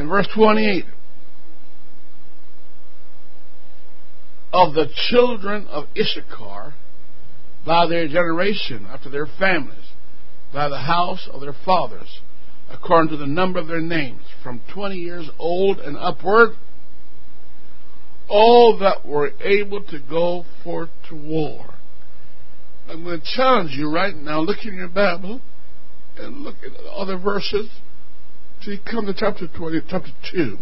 in verse 28 of the children of Issachar by their generation, after their families, by the house of their fathers, according to the number of their names, from 20 years old and upward, all that were able to go forth to war. I'm going to challenge you right now. Look in your Bible and look at other verses. So you come to chapter 20, chapter 2,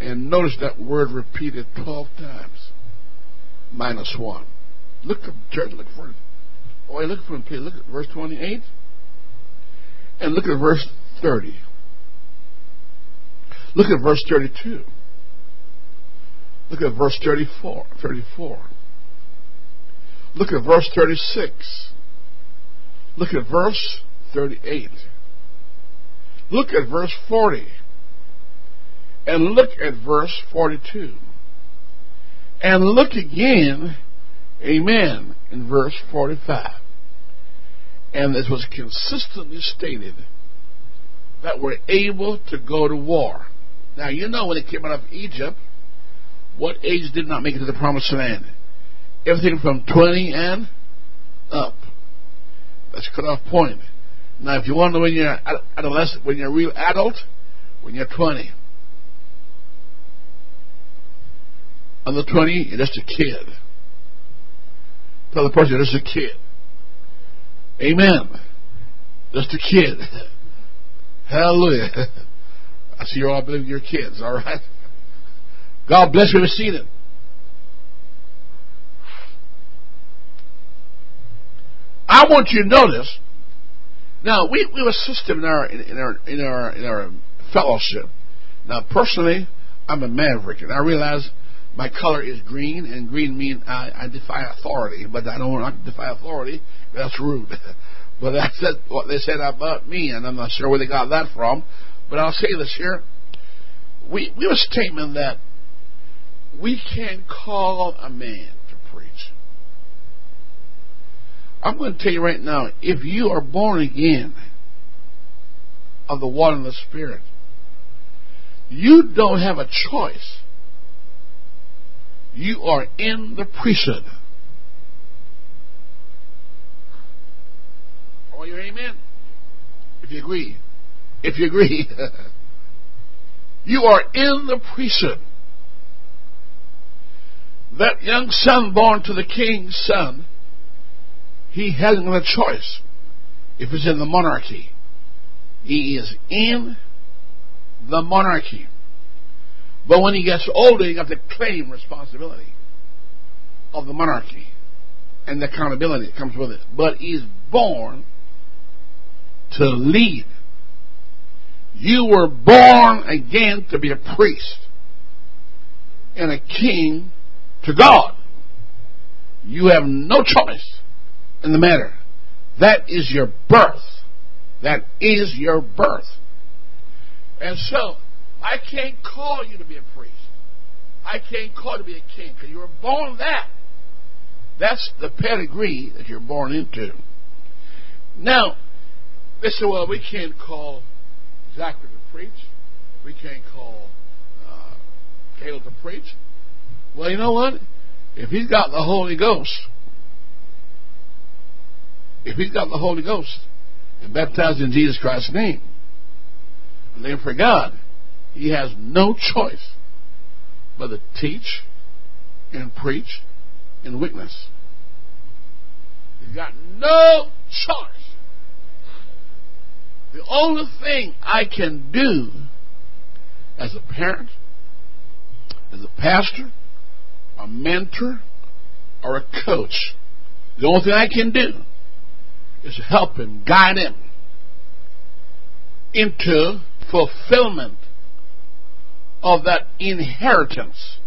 and notice that word repeated 12 times, minus 1. Look up, church, look for it. Oh, look for it, please. Look at verse 28, and look at verse 30. Look at verse 32. Look at verse 34. 34. Look at verse 36. Look at verse 38. Look at verse 40. And look at verse 42. And look again, amen, in verse 45. And this was consistently stated that we're able to go to war. Now, you know when they came out of Egypt, what age did not make it to the promised land? Everything from 20 and up. That's cut off point. Now, if you want to know when you're adolescent, when you're a real adult, when you're 20. Under 20, you're just a kid. Tell the person you're just a kid. Amen. Just a kid. Hallelujah. I see you're all believing your kids, all right? God bless you for seeing it. I want you to notice. Now we, we have a system in our in, our in our in our fellowship. Now personally, I'm a maverick, and I realize my color is green, and green means I, I defy authority. But I don't want to defy authority. That's rude. but that's what they said about me, and I'm not sure where they got that from. But I'll say this here: we we have a statement that we can't call a man to preach. I'm going to tell you right now, if you are born again of the water and the Spirit, you don't have a choice. You are in the priesthood. Oh, you amen? If you agree. If you agree. you are in the priesthood that young son born to the king's son, he hasn't got a choice if it's in the monarchy. He is in the monarchy. But when he gets older, he got to claim responsibility of the monarchy and the accountability that comes with it. But he's born to lead. You were born again to be a priest and a king to God. You have no choice in the matter. That is your birth. That is your birth. And so, I can't call you to be a priest. I can't call you to be a king because you were born that. That's the pedigree that you're born into. Now, they say, well, we can't call Zachary to preach. We can't call uh, Caleb to preach. Well, you know what? If he's got the Holy Ghost, if he's got the Holy Ghost and baptized in Jesus Christ's name, and then for God, he has no choice but to teach and preach and witness. He's got no choice. The only thing I can do as a parent, as a pastor, a mentor, or a coach. The only thing I can do is help him, guide him into fulfillment of that inheritance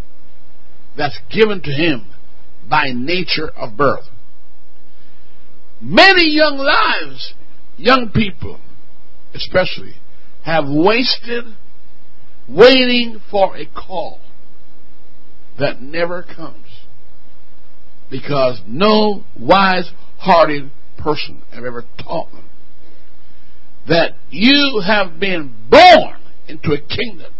that's given to him by nature of birth. Many young lives, young people especially, have wasted waiting for a call that never comes. Because no wise hearted person have ever taught them that you have been born into a kingdom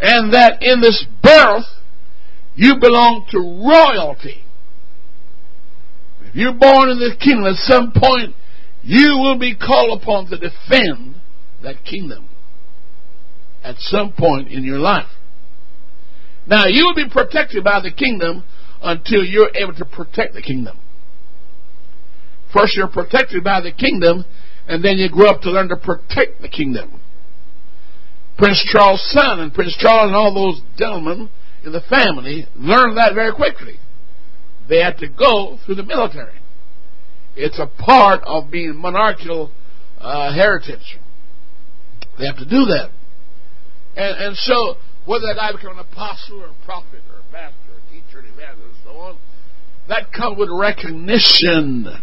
And that in this birth, you belong to royalty. If you're born in the kingdom, at some point, you will be called upon to defend that kingdom at some point in your life. Now, you will be protected by the kingdom until you're able to protect the kingdom. First, you're protected by the kingdom, and then you grow up to learn to protect the kingdom. Prince Charles' son and Prince Charles and all those gentlemen in the family learned that very quickly. They had to go through the military. It's a part of being monarchical uh, heritage. They have to do that. And, and so, whether that guy become an apostle or a prophet or a pastor or a teacher, and evangelist, and so on, that comes with recognition.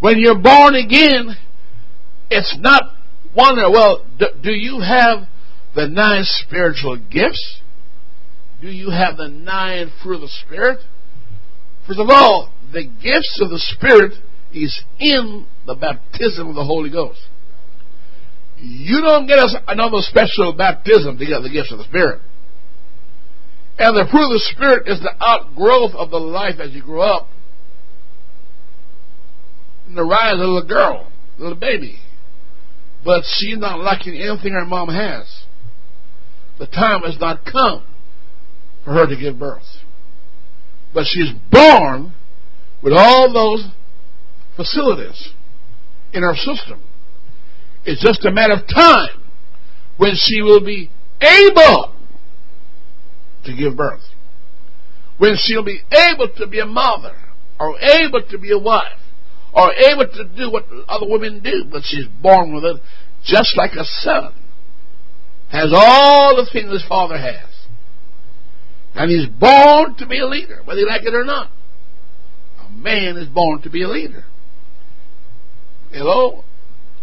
When you're born again, it's not wonder, well, do, you have the nine spiritual gifts? Do you have the nine fruit of the Spirit? First of all, the gifts of the Spirit is in the baptism of the Holy Ghost. You don't get us another special baptism to get the gifts of the Spirit. And the fruit of the Spirit is the outgrowth of the life as you grow up. The rise a little girl, a little baby. But she's not lacking anything her mom has. The time has not come for her to give birth. But she's born with all those facilities in her system. It's just a matter of time when she will be able to give birth. When she'll be able to be a mother or able to be a wife or able to do what other women do, but she's born with it just like a son has all the things his father has. And he's born to be a leader, whether you like it or not. A man is born to be a leader. Hello?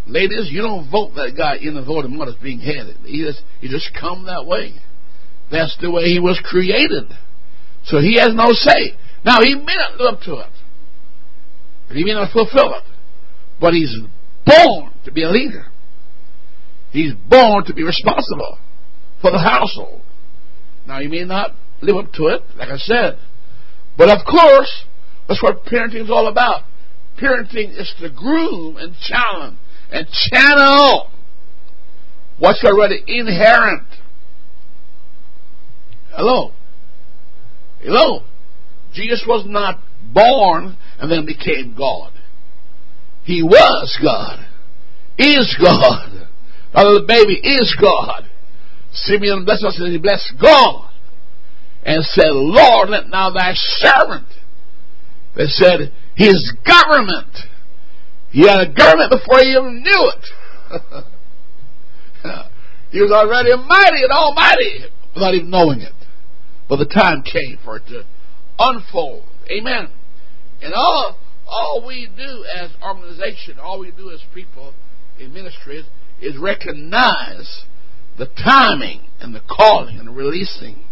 Ladies, you don't vote that guy in the voting mud as being headed. He just, he just come that way. That's the way he was created. So he has no say. Now, he may not live up to it. He may not fulfill it. But he's born to be a leader. He's born to be responsible for the household. Now, he may not live up to it, like I said. But of course, that's what parenting is all about. Parenting is to groom and challenge and channel what's already inherent. Hello. Hello. Jesus was not born and then became God. He was God. Is God. The baby is God. Simeon blessed us and he blessed God and said, Lord, let now thy servant. They said, his government he had a government before he even knew it. he was already mighty and almighty without even knowing it. But the time came for it to unfold. Amen. And all all we do as organization, all we do as people in ministries is recognize the timing and the calling and the releasing.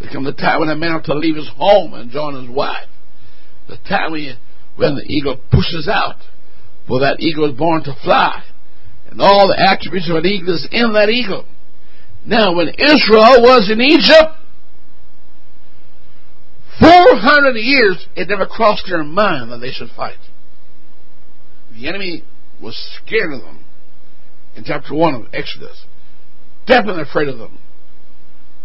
There comes the time when a man has to leave his home and join his wife. The time when the eagle pushes out for that eagle is born to fly. And all the attributes of an eagle is in that eagle. Now, when Israel was in Egypt, 400 years, it never crossed their mind that they should fight. The enemy was scared of them in chapter 1 of Exodus. Definitely afraid of them.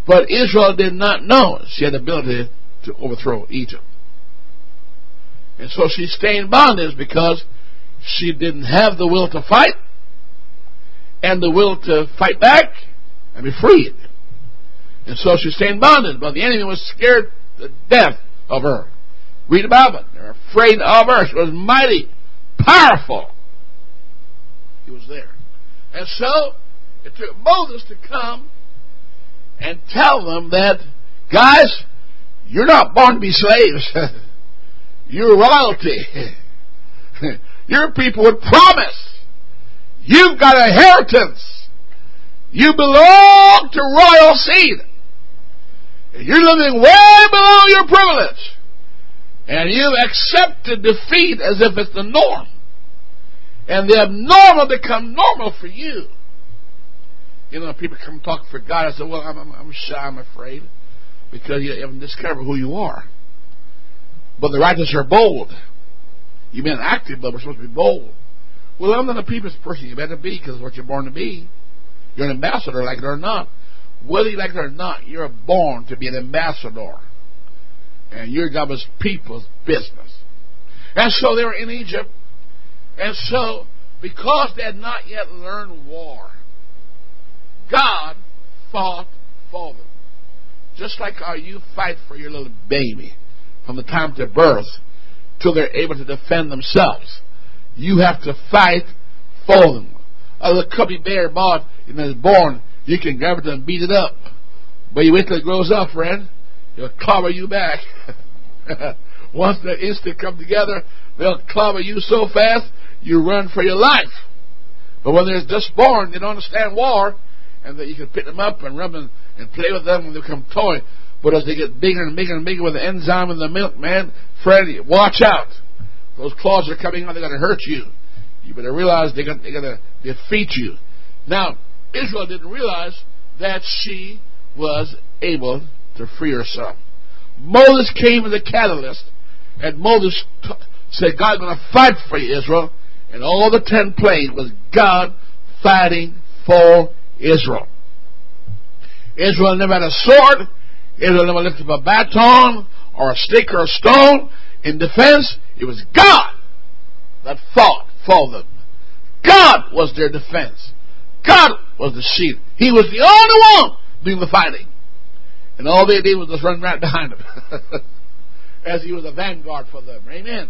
But Israel did not know she had the ability to overthrow Egypt. And so she stayed in bondage because she didn't have the will to fight and the will to fight back and be freed. And so she stayed in bondage, but the enemy was scared to death of her. Read about it. They're afraid of her. She was mighty, powerful. He was there. And so it took Moses to come and tell them that, guys, you're not born to be slaves. you're royalty. You're people with promise. You've got a inheritance. You belong to royal seed. You're living way below your privilege. And you've accepted defeat as if it's the norm. And the abnormal become normal for you. You know, people come talk for God. I said, well, I'm, I'm, shy, I'm afraid, because you haven't discovered who you are. But the righteous are bold. You've been active, but we're supposed to be bold. Well, I'm not a people's person. You better be, because what you're born to be. You're an ambassador, like it or not. Whether you like it or not, you're born to be an ambassador. And your job is people's business. And so they were in Egypt. And so, because they had not yet learned war, God fought for them. Just like how you fight for your little baby from the time to birth till they're able to defend themselves. You have to fight for them. A little cubby bear bought and is born, you can grab it and beat it up. But you wait till it grows up, friend. It'll clobber you back. Once the instinct come together, they'll clobber you so fast, you run for your life. But when they're just born, they don't understand war, and that you can pick them up and rub them and play with them and they become toy. But as they get bigger and bigger and bigger with the enzyme in the milk, man, Freddie, watch out. Those claws are coming out, they're going to hurt you. You better realize they're going to, they're going to defeat you. Now, Israel didn't realize that she was able to free herself. Moses came as a catalyst, and Moses t- said, God's going to fight for you, Israel. And all the ten plagues was God fighting for Israel. Israel never had a sword. Israel never lifted up a baton or a stick or a stone in defense. It was God that fought for them. God was their defense. God was the shield. He was the only one doing the fighting. And all they did was just run right behind him. As he was a vanguard for them. Amen.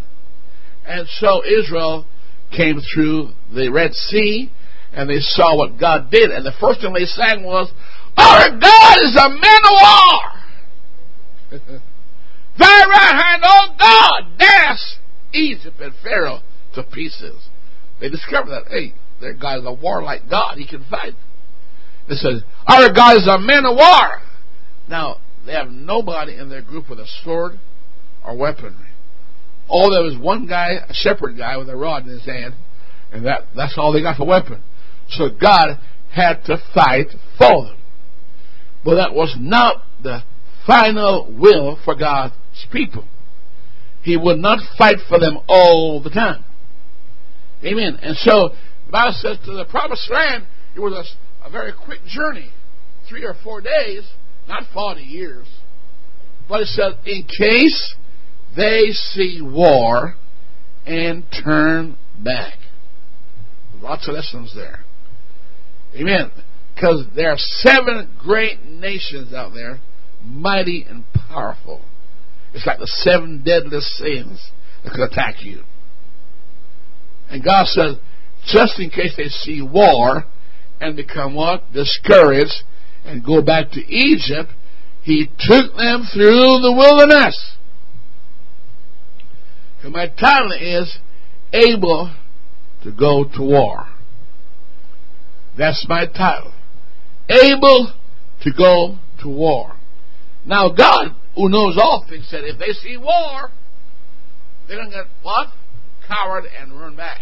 And so Israel came through the Red Sea and they saw what God did. And the first thing they sang was, Our God is a man of war. Thy right hand, oh God, dash Egypt and Pharaoh to pieces. They discovered that, hey, their God is a warlike God. He can fight. They said, Our God is a man of war. Now, they have nobody in their group with a sword or weaponry. All there was one guy, a shepherd guy with a rod in his hand, and that, that's all they got for weapon. So God had to fight for them. But that was not the final will for God's people. He would not fight for them all the time. Amen. And so the Bible says to the promised land, it was a, a very quick journey, three or four days, not 40 years. But it said, in case they see war and turn back. Lots of lessons there. Amen. Because there are seven great nations out there, mighty and powerful. It's like the seven deadliest sins that could attack you. And God says, just in case they see war and become what? Discouraged and go back to Egypt, He took them through the wilderness. And my title is Able to Go to War. That's my title. Able to go to war. Now God, who knows all things, said if they see war, they're going to get what? Coward and run back.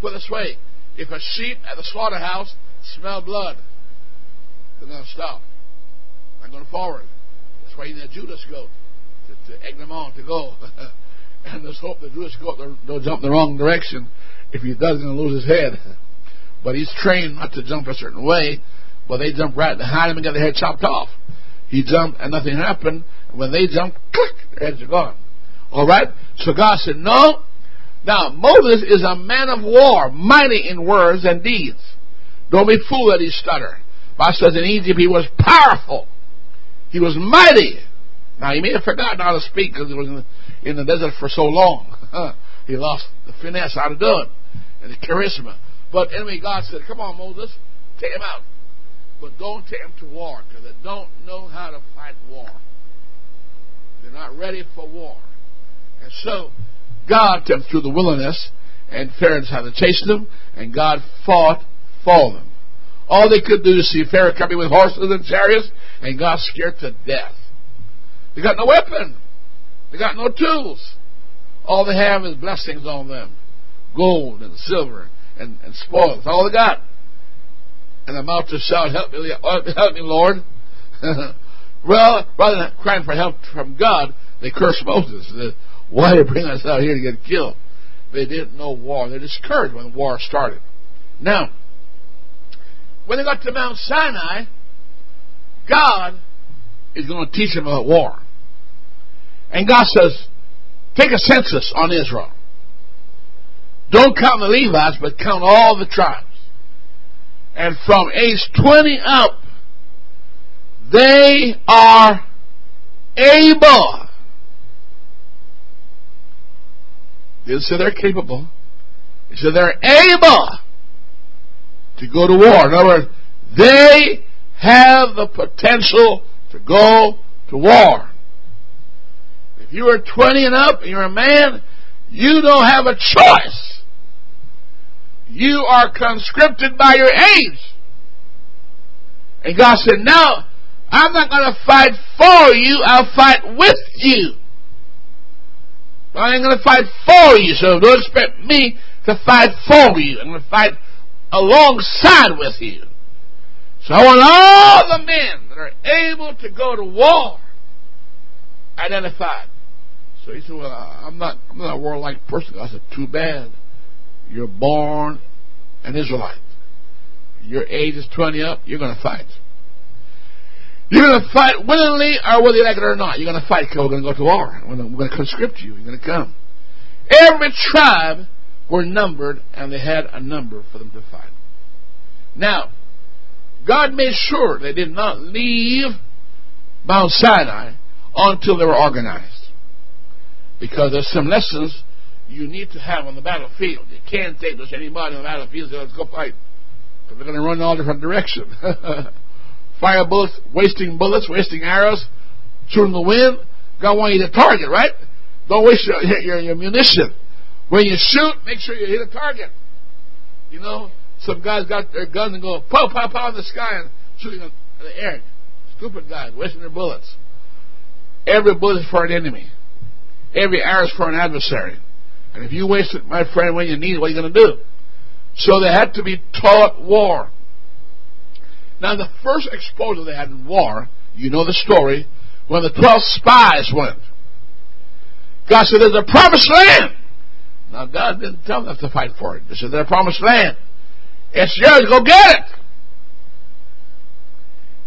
Put this way, if a sheep at the slaughterhouse smell blood, then they're going to stop. They're going forward. That's why you need a Judas goat to, to egg them on to go. and let's hope the Judas goat don't jump the wrong direction. If he does, he's going to lose his head. But he's trained not to jump a certain way. But they jump right behind him and get their head chopped off. He jumped and nothing happened. When they jumped, click, their heads are gone. All right? So God said, no. Now, Moses is a man of war, mighty in words and deeds. Don't be fooled that he stutter. Bible says in Egypt he was powerful. He was mighty. Now, he may have forgotten how to speak because he was in the, in the desert for so long. he lost the finesse how to do it and the charisma. But anyway, God said, Come on, Moses, take him out. But don't take them to war because they don't know how to fight war. They're not ready for war. And so God took them through the wilderness and Pharaoh had to chase them and God fought for them. All they could do is see Pharaoh coming with horses and chariots and got scared to death. They got no weapon. They got no tools. All they have is blessings on them. Gold and silver and, and spoils. All they got. and the mouth to shout, Help me, help me, Lord. well, rather than crying for help from God, they cursed Moses. Why are you bringing us out here to get killed? They didn't know war. They're discouraged when the war started. Now, when they got to Mount Sinai, God is going to teach them about war. And God says, take a census on Israel. Don't count the Levites, but count all the tribes. And from age 20 up, they are able. Didn't say they're capable. He said they're able to go to war. In other words, they have the potential to go to war. If you are 20 and up and you're a man, you don't have a choice. You are conscripted by your age. And God said, now, I'm not going to fight for you, I'll fight with you. I ain't going to fight for you, so don't expect me to fight for you. I'm going to fight alongside with you. So I want all the men that are able to go to war identified. So he said, Well, I'm not, I'm not a warlike person. I said, Too bad. You're born an Israelite. Your age is 20 up, you're going to fight. You're going to fight willingly or whether you like it or not. You're going to fight because we're going to go to war. We're going to conscript you. You're going to come. Every tribe were numbered and they had a number for them to fight. Now, God made sure they did not leave Mount Sinai until they were organized. Because there's some lessons you need to have on the battlefield. You can't take just anybody on the battlefield and say, let's go fight. Because they're going to run in all different directions. Fire bullets, wasting bullets, wasting arrows, shooting the wind. God wants you to target, right? Don't waste your, your, your munition. When you shoot, make sure you hit a target. You know, some guys got their guns and go pow, pow, pow in the sky and shooting in the air. Stupid guys, wasting their bullets. Every bullet is for an enemy. Every arrow is for an adversary. And if you waste it, my friend, when you need it, what are you going to do? So they had to be taught war. Now, the first exposure they had in war, you know the story, when the 12 spies went. God said, There's a promised land. Now, God didn't tell them to fight for it. He said, There's a promised land. It's yours. Go get it.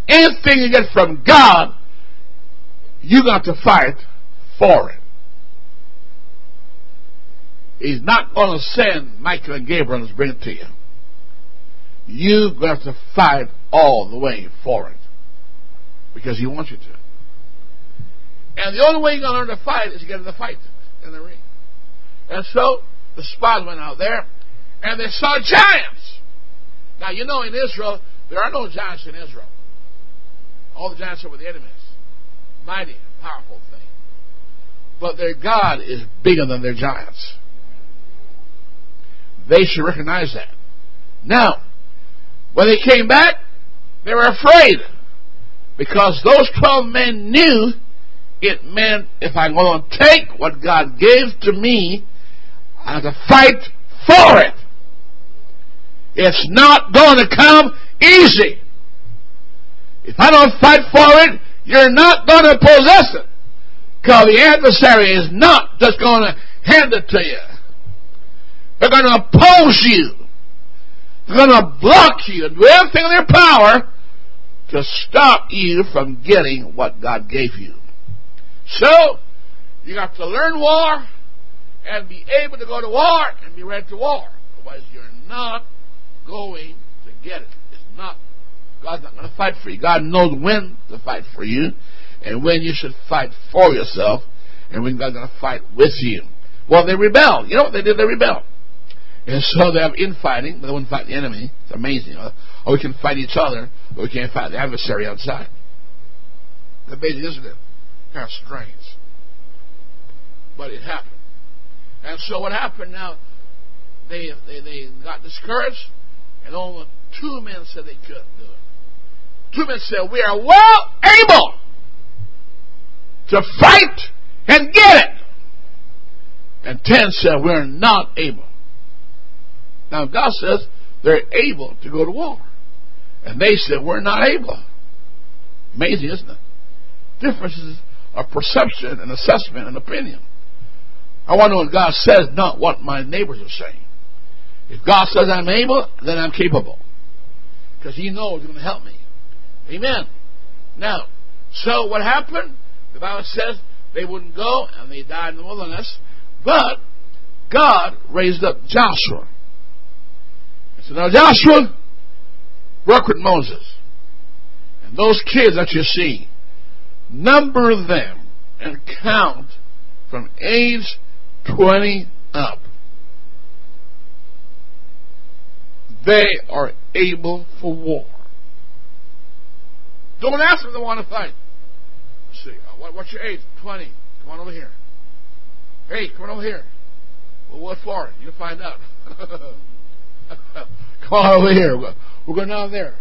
Anything you get from God, you got to fight for it. He's not going to send Michael and Gabriel to bring it to you. To have to fight all the way for it. Because he wants you to. And the only way you're going to learn to fight is to get in the fight in the ring. And so the spies went out there and they saw giants. Now, you know, in Israel, there are no giants in Israel. All the giants are with the enemies. Mighty, powerful thing. But their God is bigger than their giants. They should recognize that. Now, when they came back, they were afraid. Because those 12 men knew it meant if I'm going to take what God gave to me, I have to fight for it. It's not going to come easy. If I don't fight for it, you're not going to possess it. Because the adversary is not just going to hand it to you. They're going to oppose you. Going to block you and do everything in their power to stop you from getting what God gave you. So, you got to learn war and be able to go to war and be ready to war. Otherwise, you're not going to get it. It's not. God's not going to fight for you. God knows when to fight for you and when you should fight for yourself and when God's going to fight with you. Well, they rebelled. You know what they did? They rebelled. And so they have infighting, but they wouldn't fight the enemy. It's amazing. Or we can fight each other, but we can't fight the adversary outside. It's amazing, isn't it? Kind of strange. But it happened. And so what happened now, they, they, they got discouraged, and only two men said they couldn't do it. Two men said, We are well able to fight and get it. And ten said, We're not able. Now, God says they're able to go to war. And they said, We're not able. Amazing, isn't it? Differences of perception and assessment and opinion. I want to know God says, not what my neighbors are saying. If God says I'm able, then I'm capable. Because He knows He's going to help me. Amen. Now, so what happened? The Bible says they wouldn't go and they died in the wilderness. But God raised up Joshua. Said, Now Joshua, work with Moses. And those kids that you see, number them and count from age 20 up. They are able for war. Don't ask them if they want to fight. Let's see, uh, what, what's your age? 20. Come on over here. Hey, come on over here. Well, what for? You'll find out. come on over here. We're going down there.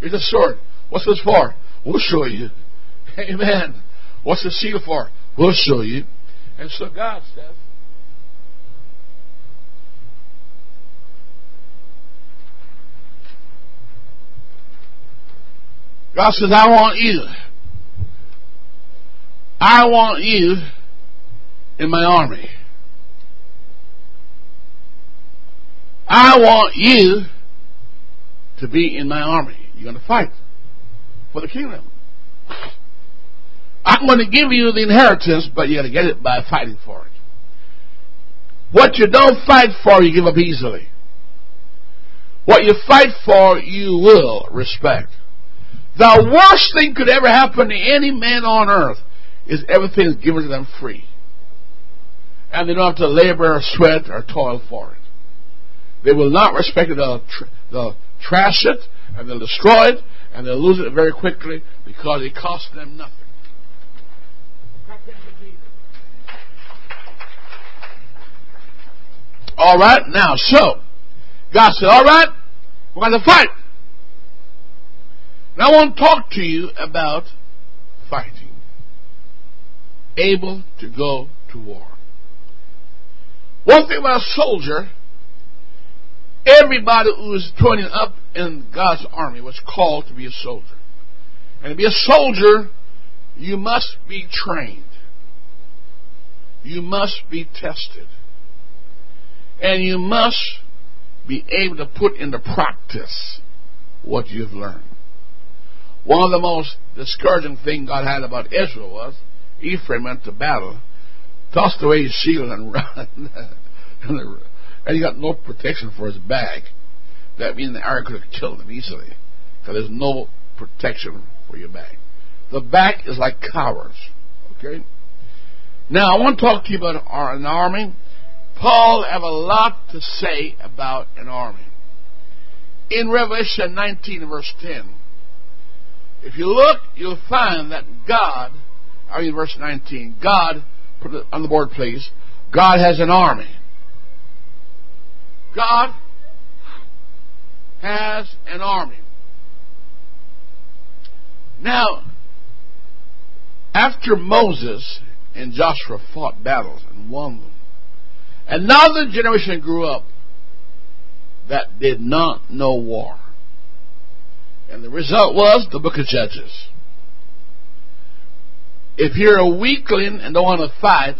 Here's a sword. What's this for? We'll show you. Amen. What's the seal for? We'll show you. And so God says, God says, I want you. I want you in my army. I want you to be in my army. You're going to fight for the kingdom. I'm going to give you the inheritance, but you got to get it by fighting for it. What you don't fight for, you give up easily. What you fight for, you will respect. The worst thing could ever happen to any man on earth is everything is given to them free. And they don't have to labor or sweat or toil for it. They will not respect it. They'll, tr- they'll trash it and they'll destroy it and they'll lose it very quickly because it costs them nothing. All right, now, so, God said, all right, we're going to fight. Now I want to talk to you about fighting. Able to go to war. One thing about a soldier, everybody who is joining up in God's army was called to be a soldier. And to be a soldier, you must be trained. You must be tested. And you must be able to put into practice what you've learned. One of the most discouraging things God had about Israel was Ephraim went to battle, tossed away his shield and ran. And he got no protection for his back. That means the arrow could have killed him easily. Because there's no protection for your back. The back is like cowards. Okay? Now, I want to talk to you about an army. Paul have a lot to say about an army. In Revelation 19, verse 10, if you look, you'll find that God, I mean, verse 19, God, put it on the board, please. God has an army. God has an army. Now, after Moses and Joshua fought battles and won them, another generation grew up that did not know war. And the result was the book of Judges. If you're a weakling and don't want to fight,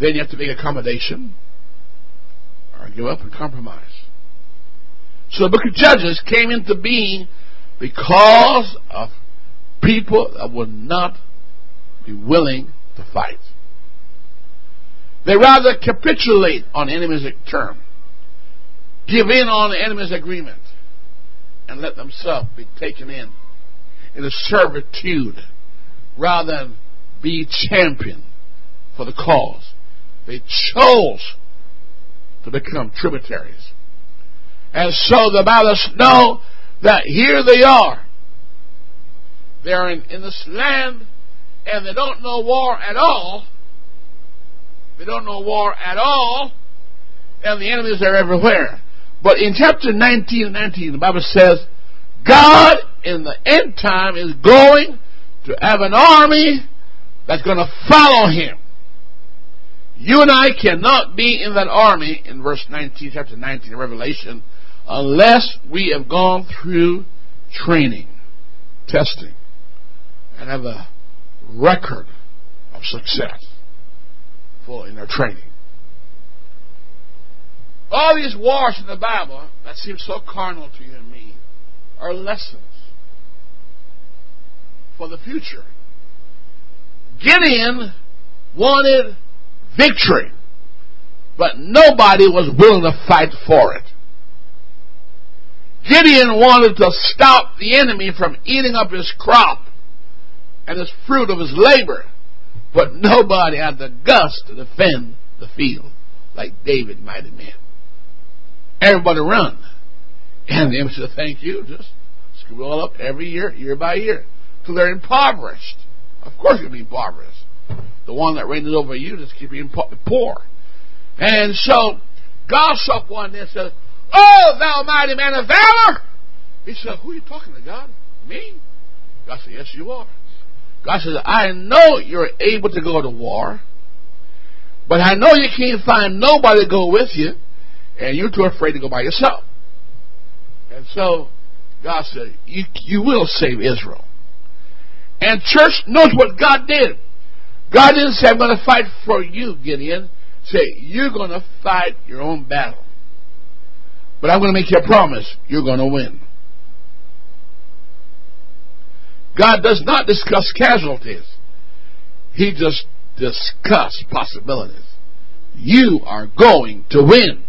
then you have to make accommodation or give up and compromise. So the book of Judges came into being because of people that would not be willing to fight. They rather capitulate on enemy's term, give in on the enemy's agreement, and let themselves be taken in in a servitude rather than be champion for the cause. They chose to become tributaries. And so the Bible know that here they are. They're in, in this land and they don't know war at all. They don't know war at all. And the enemies are everywhere. But in chapter 19 and 19, the Bible says, God in the end time is going to have an army that's going to follow him. You and I cannot be in that army in verse 19, chapter 19 of Revelation, unless we have gone through training, testing, and have a record of success for in their training. All these wars in the Bible that seem so carnal to you and me are lessons for the future. Gideon wanted victory, but nobody was willing to fight for it. Gideon wanted to stop the enemy from eating up his crop and his fruit of his labor, but nobody had the guts to defend the field like David, mighty man. Everybody run. And the enemy said, thank you, just screw all up every year, year by year, till they're impoverished. Of course to be impoverished. The one that reigns over you just keep being poor. And so, God saw one and said, Oh, thou mighty man of valor! He said, Who are you talking to, God? Me? God said, Yes, you are. God said, I know you're able to go to war, but I know you can't find nobody to go with you, and you're too afraid to go by yourself. And so, God said, You, you will save Israel. And church knows what God did. God didn't say, I'm going to fight for you, Gideon. Say, you're going to fight your own battle. But I'm going to make you a promise. You're going to win. God does not discuss casualties. He just discusses possibilities. You are going to win.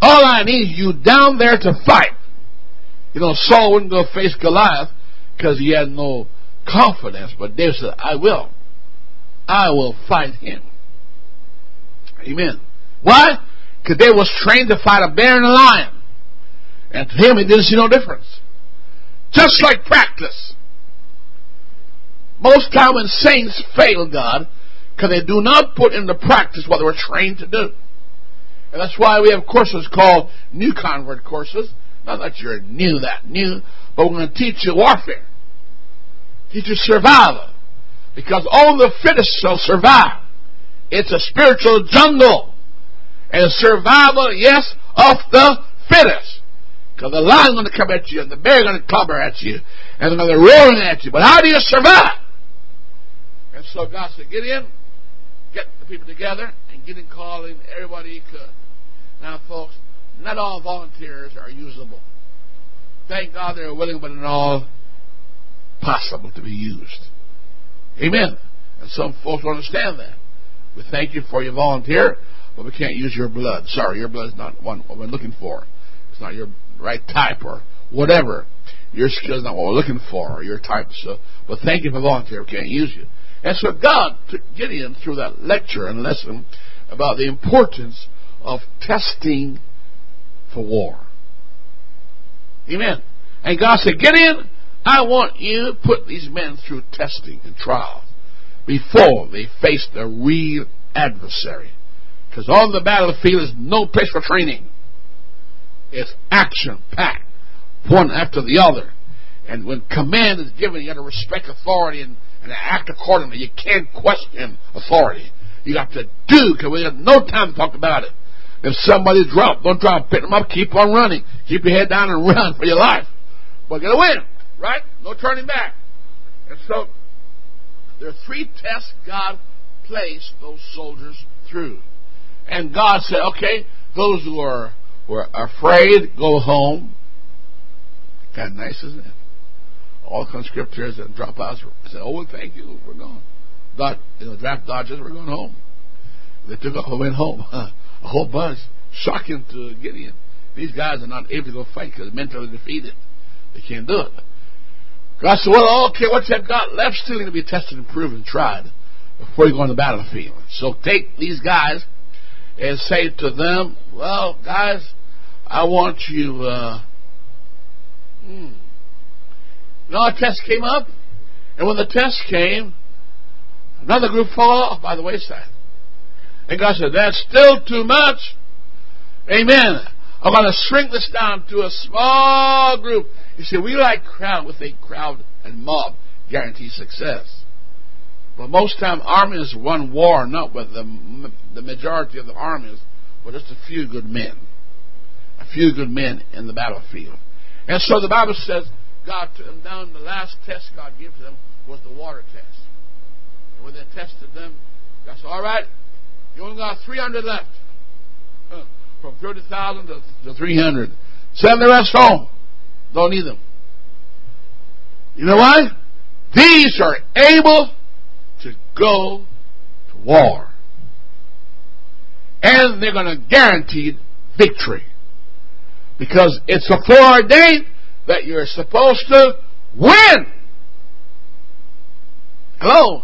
All I need is you down there to fight. You know, Saul wouldn't go face Goliath because he had no confidence. But David said, I will. I will fight him. Amen. Why? Because they was trained to fight a bear and a lion. And to him, it didn't see no difference. Just like practice. Most time when saints fail God, because they do not put into practice what they were trained to do. And that's why we have courses called new convert courses. Not that you're new, that new, but we're going to teach you warfare. Teach you survival. Because only the fittest shall survive. It's a spiritual jungle. And survival, yes, of the fittest. Because the lion's going to come at you, and the bear's going to clobber at you, and they're roaring at you. But how do you survive? And so God said, get in, get the people together, and get in calling everybody he could. Now, folks, not all volunteers are usable. Thank God they're willing, but not all possible to be used. Amen. And some folks don't understand that. We thank you for your volunteer, but we can't use your blood. Sorry, your blood is not one what we're looking for. It's not your right type or whatever. Your skill is not what we're looking for or your type. So, but thank you for volunteer. We can't use you. And so God took Gideon through that lecture and lesson about the importance of testing for war. Amen. And God said, Gideon, I want you to put these men through testing and trials before they face the real adversary. Because on the battlefield is no place for training. It's action packed, one after the other. And when command is given, you got to respect authority and, and act accordingly. You can't question authority. You got to do, because we have no time to talk about it. If somebody dropped, don't try to pick them up. Keep on running. Keep your head down and run for your life. You're going to win, right? No turning back. And so, there are three tests God placed those soldiers through. And God said, okay, those who are were afraid, go home. Kind of nice, isn't it? All conscriptors and dropouts said, oh, well, thank you, we're gone. Dot, you know, draft dodgers, we're going home. They took off and went home. a whole bunch. Shocking to Gideon. These guys are not able to go fight because mentally defeated. They can't do it. God said, well, okay, what you've got left still need to be tested and proven and tried before you go on the battlefield. So take these guys and say to them, well, guys, I want you, uh, hmm. A test came up, and when the test came, another group fell off by the wayside. And God said, that's still too much. Amen. I'm going to shrink this down to a small group. You see, we like crowd with a crowd and mob guarantee success. But most time armies run war not with the, the majority of the armies, but just a few good men. A few good men in the battlefield. And so the Bible says, God took them down. The last test God gave to them was the water test. And when they tested them, God said, All right, you only got 300 left. From 30,000 to, to 300. Send the rest home. Don't need them. You know why? These are able to go to war. And they're going to guarantee victory. Because it's a foreordained that you're supposed to win. Hello?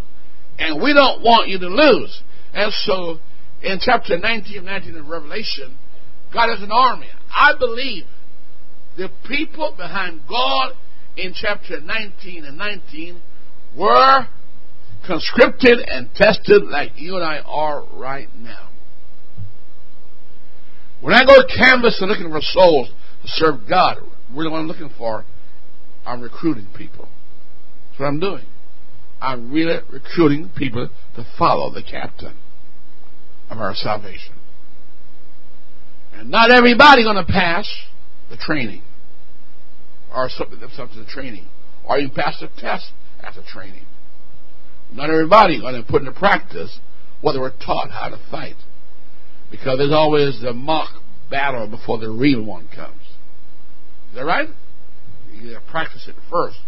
And we don't want you to lose. And so, in chapter 19 and 19 of Revelation, God has an army. I believe the people behind God in chapter 19 and 19 were conscripted and tested like you and I are right now. When I go to canvas and looking for souls to serve God, really what I'm looking for, I'm recruiting people. That's what I'm doing. I'm really recruiting people to follow the captain of our salvation. And not everybody going to pass the training that's up to training or you pass the test after training. Not everybody going to put into practice what they were taught how to fight. Because there's always the mock battle before the real one comes. Is that right? You got to practice it first.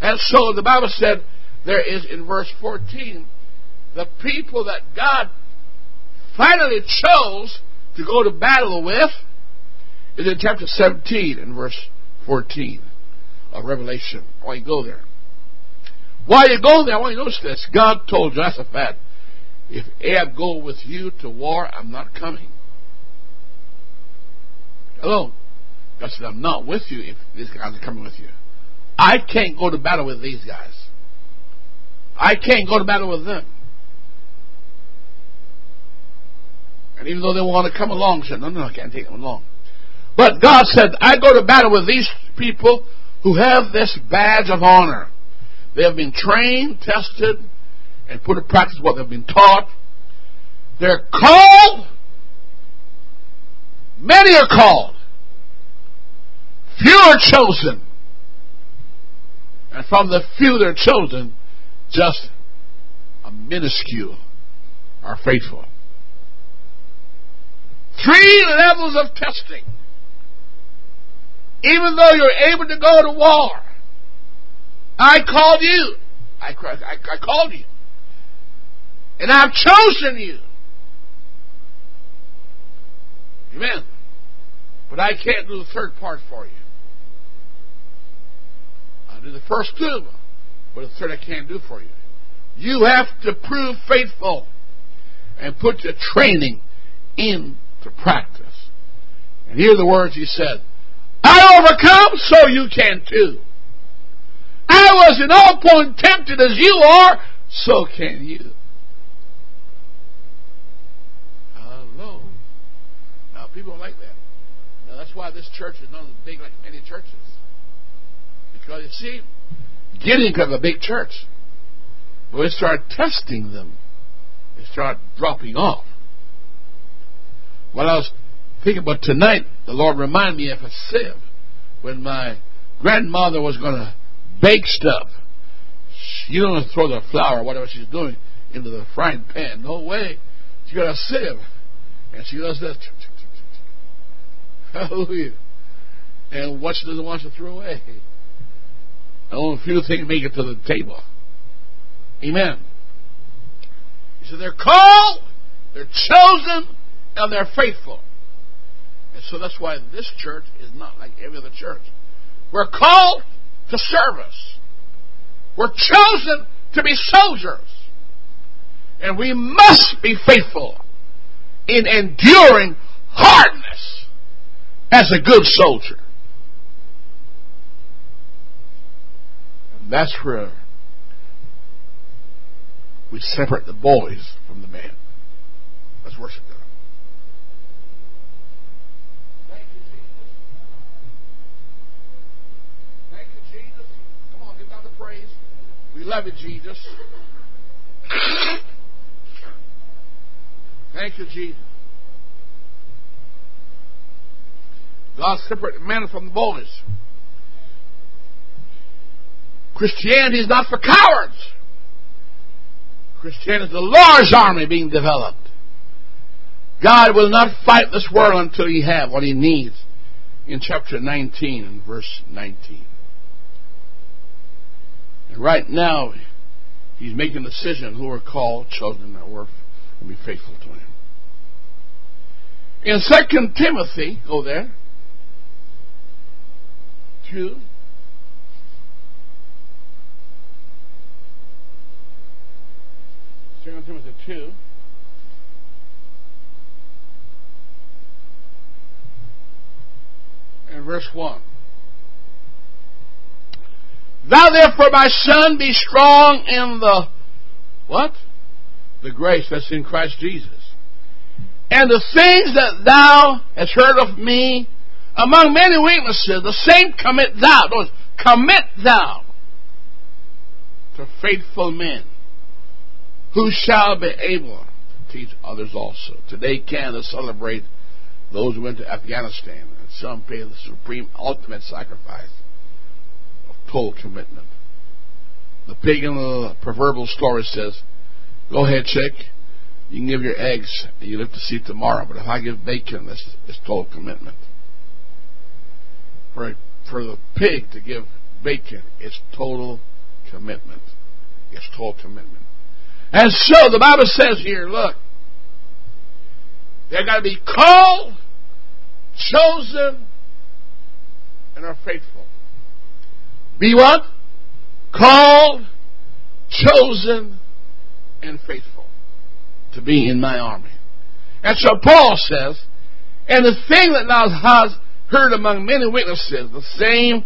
And so the Bible said there is in verse 14 the people that God finally chose to go to battle with is in chapter 17 and verse 14 of Revelation. Want you go there. While you go there, I want you notice this. God told Jehoshaphat, if Ahab go with you to war, I'm not coming. Hello? God said, I'm not with you if these guys are coming with you. I can't go to battle with these guys. I can't go to battle with them. And even though they want to come along, said, no, no, I can't take them along. But God said, I go to battle with these people who have this badge of honor. They have been trained, tested, and put in practice what they've been taught. They're called. Many are called. Few are chosen. And from the few that are chosen, just a minuscule are faithful. Three levels of testing. Even though you're able to go to war, I called you. I, I, I called you. And I've chosen you. Amen. But I can't do the third part for you. I'll do the first two, but the third I can't do for you. You have to prove faithful and put your training into practice. And hear the words he said I overcome, so you can too. I was in all point tempted as you are, so can you. Hello. Now, people don't like that. Now, that's why this church is not as big like many churches. Because, you see, Gideon could have a big church. But they start testing them, they start dropping off. While I was about tonight, the Lord reminded me of a sieve when my grandmother was going to bake stuff. You don't throw the flour or whatever she's doing into the frying pan. No way. She got a sieve. And she does that. Hallelujah. And what she doesn't want to throw away. Only a few things make it to the table. Amen. He said they're called, they're chosen, and they're faithful. And so that's why this church is not like every other church. We're called to service. We're chosen to be soldiers. And we must be faithful in enduring hardness as a good soldier. And that's where we separate the boys from the men. Let's worship. We love you, Jesus. Thank you, Jesus. God separated men from the boys. Christianity is not for cowards. Christianity is the Lord's army being developed. God will not fight this world until He have what He needs. In chapter 19 and verse 19. And right now, He's making a decision who are called, chosen, and worth, and be faithful to Him. In Second Timothy, go there. Two. Second Timothy two. And verse one. Thou therefore, my son, be strong in the what? The grace that's in Christ Jesus. And the things that thou hast heard of me, among many weaknesses, the same commit thou. Commit thou to faithful men who shall be able to teach others also. Today, Canada celebrate those who went to Afghanistan, and some pay the supreme ultimate sacrifice total commitment. The pig in the proverbial story says, Go ahead, chick. You can give your eggs and you live to see tomorrow, but if I give bacon, is total commitment. For, for the pig to give bacon, it's total commitment. It's total commitment. And so the Bible says here, look, they've got to be called, chosen, and are faithful. Be what? Called, chosen, and faithful to be in my army. And so Paul says, and the thing that thou hast heard among many witnesses, the same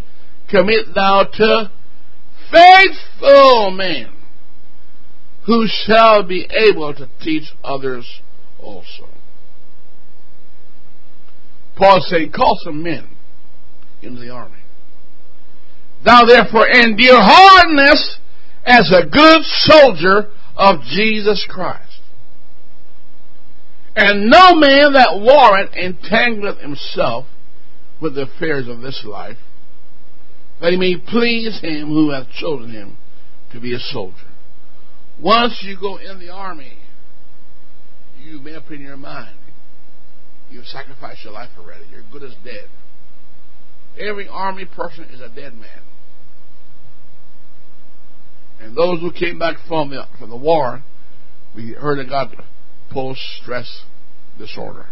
commit thou to faithful men who shall be able to teach others also. Paul said, call some men into the army. Thou therefore endure hardness as a good soldier of Jesus Christ. And no man that warrant entangleth himself with the affairs of this life, that he may please him who hath chosen him to be a soldier. Once you go in the army, you made up in your mind. You've sacrificed your life already. You're good as dead. Every army person is a dead man. And those who came back from the, from the war, we heard they got post stress disorder.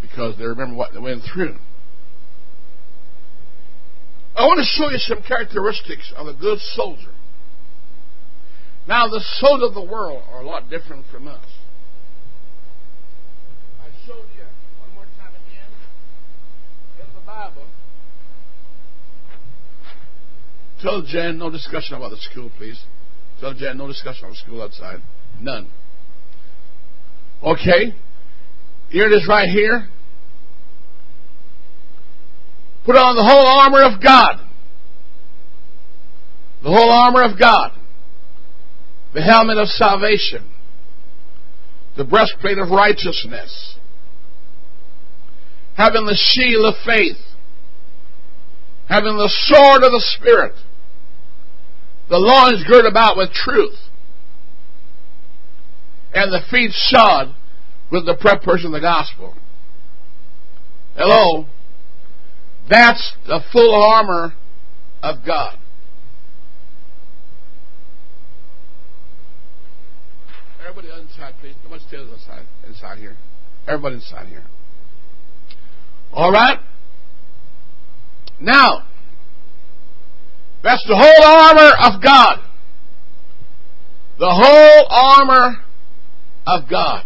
Because they remember what they went through. I want to show you some characteristics of a good soldier. Now, the soldiers of the world are a lot different from us. I showed you one more time again in the Bible. Tell Jen no discussion about the school, please. Tell Jen no discussion about school outside. None. Okay? Here it is right here. Put on the whole armor of God. The whole armor of God. The helmet of salvation. The breastplate of righteousness. Having the shield of faith. Having the sword of the Spirit. The loins girt about with truth. And the feet shod with the preparation of the gospel. Hello? That's the full armor of God. Everybody inside, please. No one stays inside, inside here. Everybody inside here. All right? Now, that's the whole armor of God. The whole armor of God.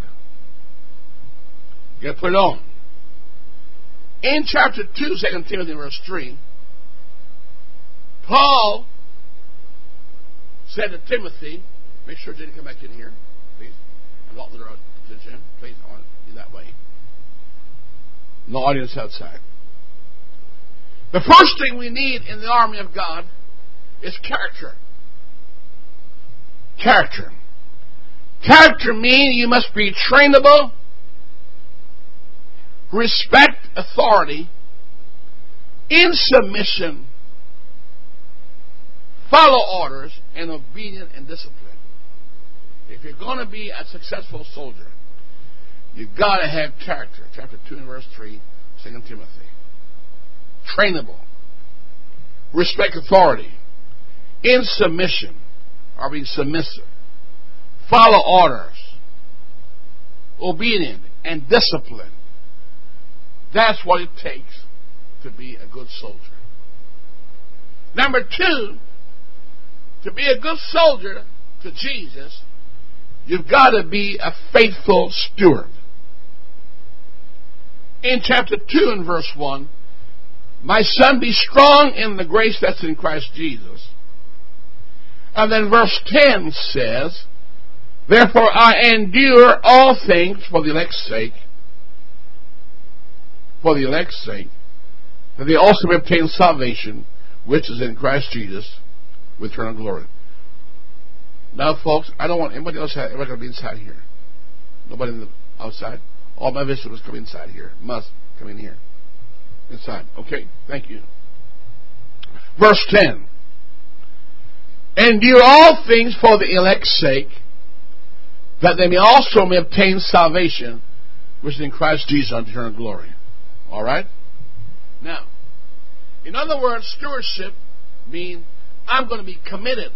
Gotta put it on. In chapter 2, 2 Timothy verse 3, Paul said to Timothy, make sure Jenny come back in here, please. And walk the to Jim, please. I want you that way. No audience outside. The first thing we need in the army of God is character. Character. Character means you must be trainable, respect authority in submission follow orders, and obedient and disciplined. If you're going to be a successful soldier, you've got to have character. Chapter 2 and verse 3, 2 Timothy. Trainable. Respect authority. In submission, or being submissive. Follow orders. Obedient and disciplined. That's what it takes to be a good soldier. Number two, to be a good soldier to Jesus, you've got to be a faithful steward. In chapter 2 and verse 1, my son, be strong in the grace that's in Christ Jesus. And then verse 10 says, Therefore I endure all things for the elect's sake, for the elect's sake, that they also may obtain salvation, which is in Christ Jesus, with eternal glory. Now, folks, I don't want anybody else. ever going to be inside here. Nobody outside. All my visitors come inside here. Must come in here. Inside. Okay. Thank you. Verse ten. Endure all things for the elect's sake, that they may also may obtain salvation, which is in Christ Jesus unto eternal glory. All right. Now, in other words, stewardship means I'm going to be committed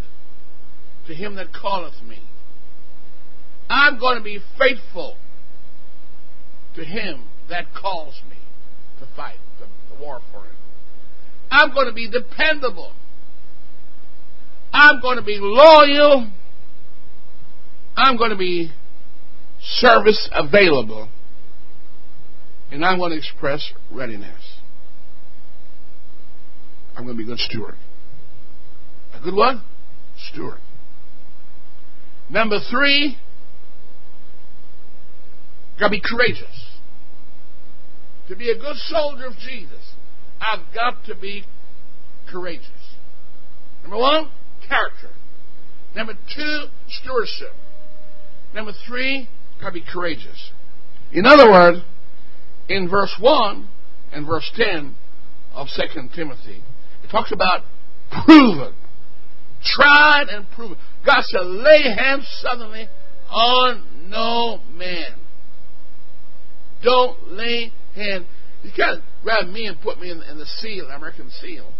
to him that calleth me. I'm going to be faithful to him that calls me to fight the, war for him. I'm going to be dependable. I'm going to be loyal. I'm going to be service available. And I'm going to express readiness. I'm going to be a good steward. A good what? Steward. Number three, got to be courageous. To be a good soldier of Jesus, I've got to be courageous. Number one, character. Number two, stewardship. Number three, got to be courageous. In other words, in verse 1 and verse 10 of 2 Timothy, it talks about proven, tried and proven. God shall lay hands suddenly on no man. Don't lay hands. You can't grab me and put me in, in the SEAL, American SEAL.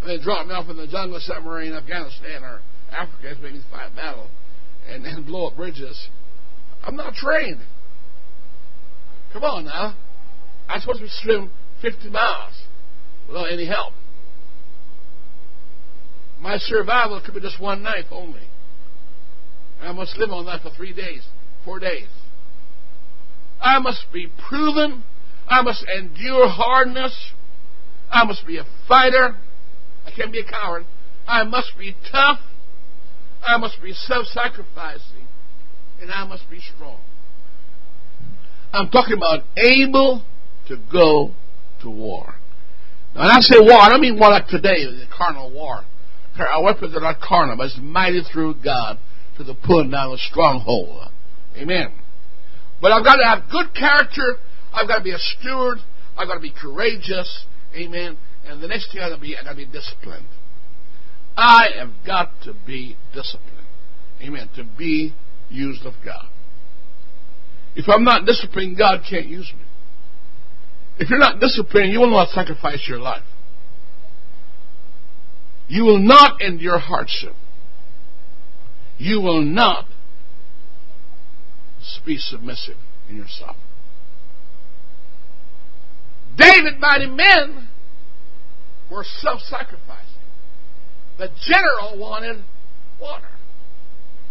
And they drop me off in the jungle somewhere in Afghanistan or Africa, it's maybe fight battle, and then blow up bridges. I'm not trained. Come on now. I'm supposed to swim 50 miles without any help. My survival could be just one knife only. I must live on that for three days, four days. I must be proven. I must endure hardness. I must be a fighter. I can't be a coward. I must be tough. I must be self sacrificing. And I must be strong. I'm talking about able to go to war. Now, when I say war, I don't mean war like today, the carnal war. Our weapons are not carnal, but it's mighty through God to the pulling down of stronghold. Amen. But I've got to have good character. I've got to be a steward. I've got to be courageous. Amen. And the next thing I've got to be, I've got to be disciplined. I have got to be disciplined. Amen. To be used of God. If I'm not disciplined, God can't use me. If you're not disciplined, you will not sacrifice your life. You will not endure hardship. You will not be submissive in yourself. David, mighty men, were self sacrificing. The general wanted water.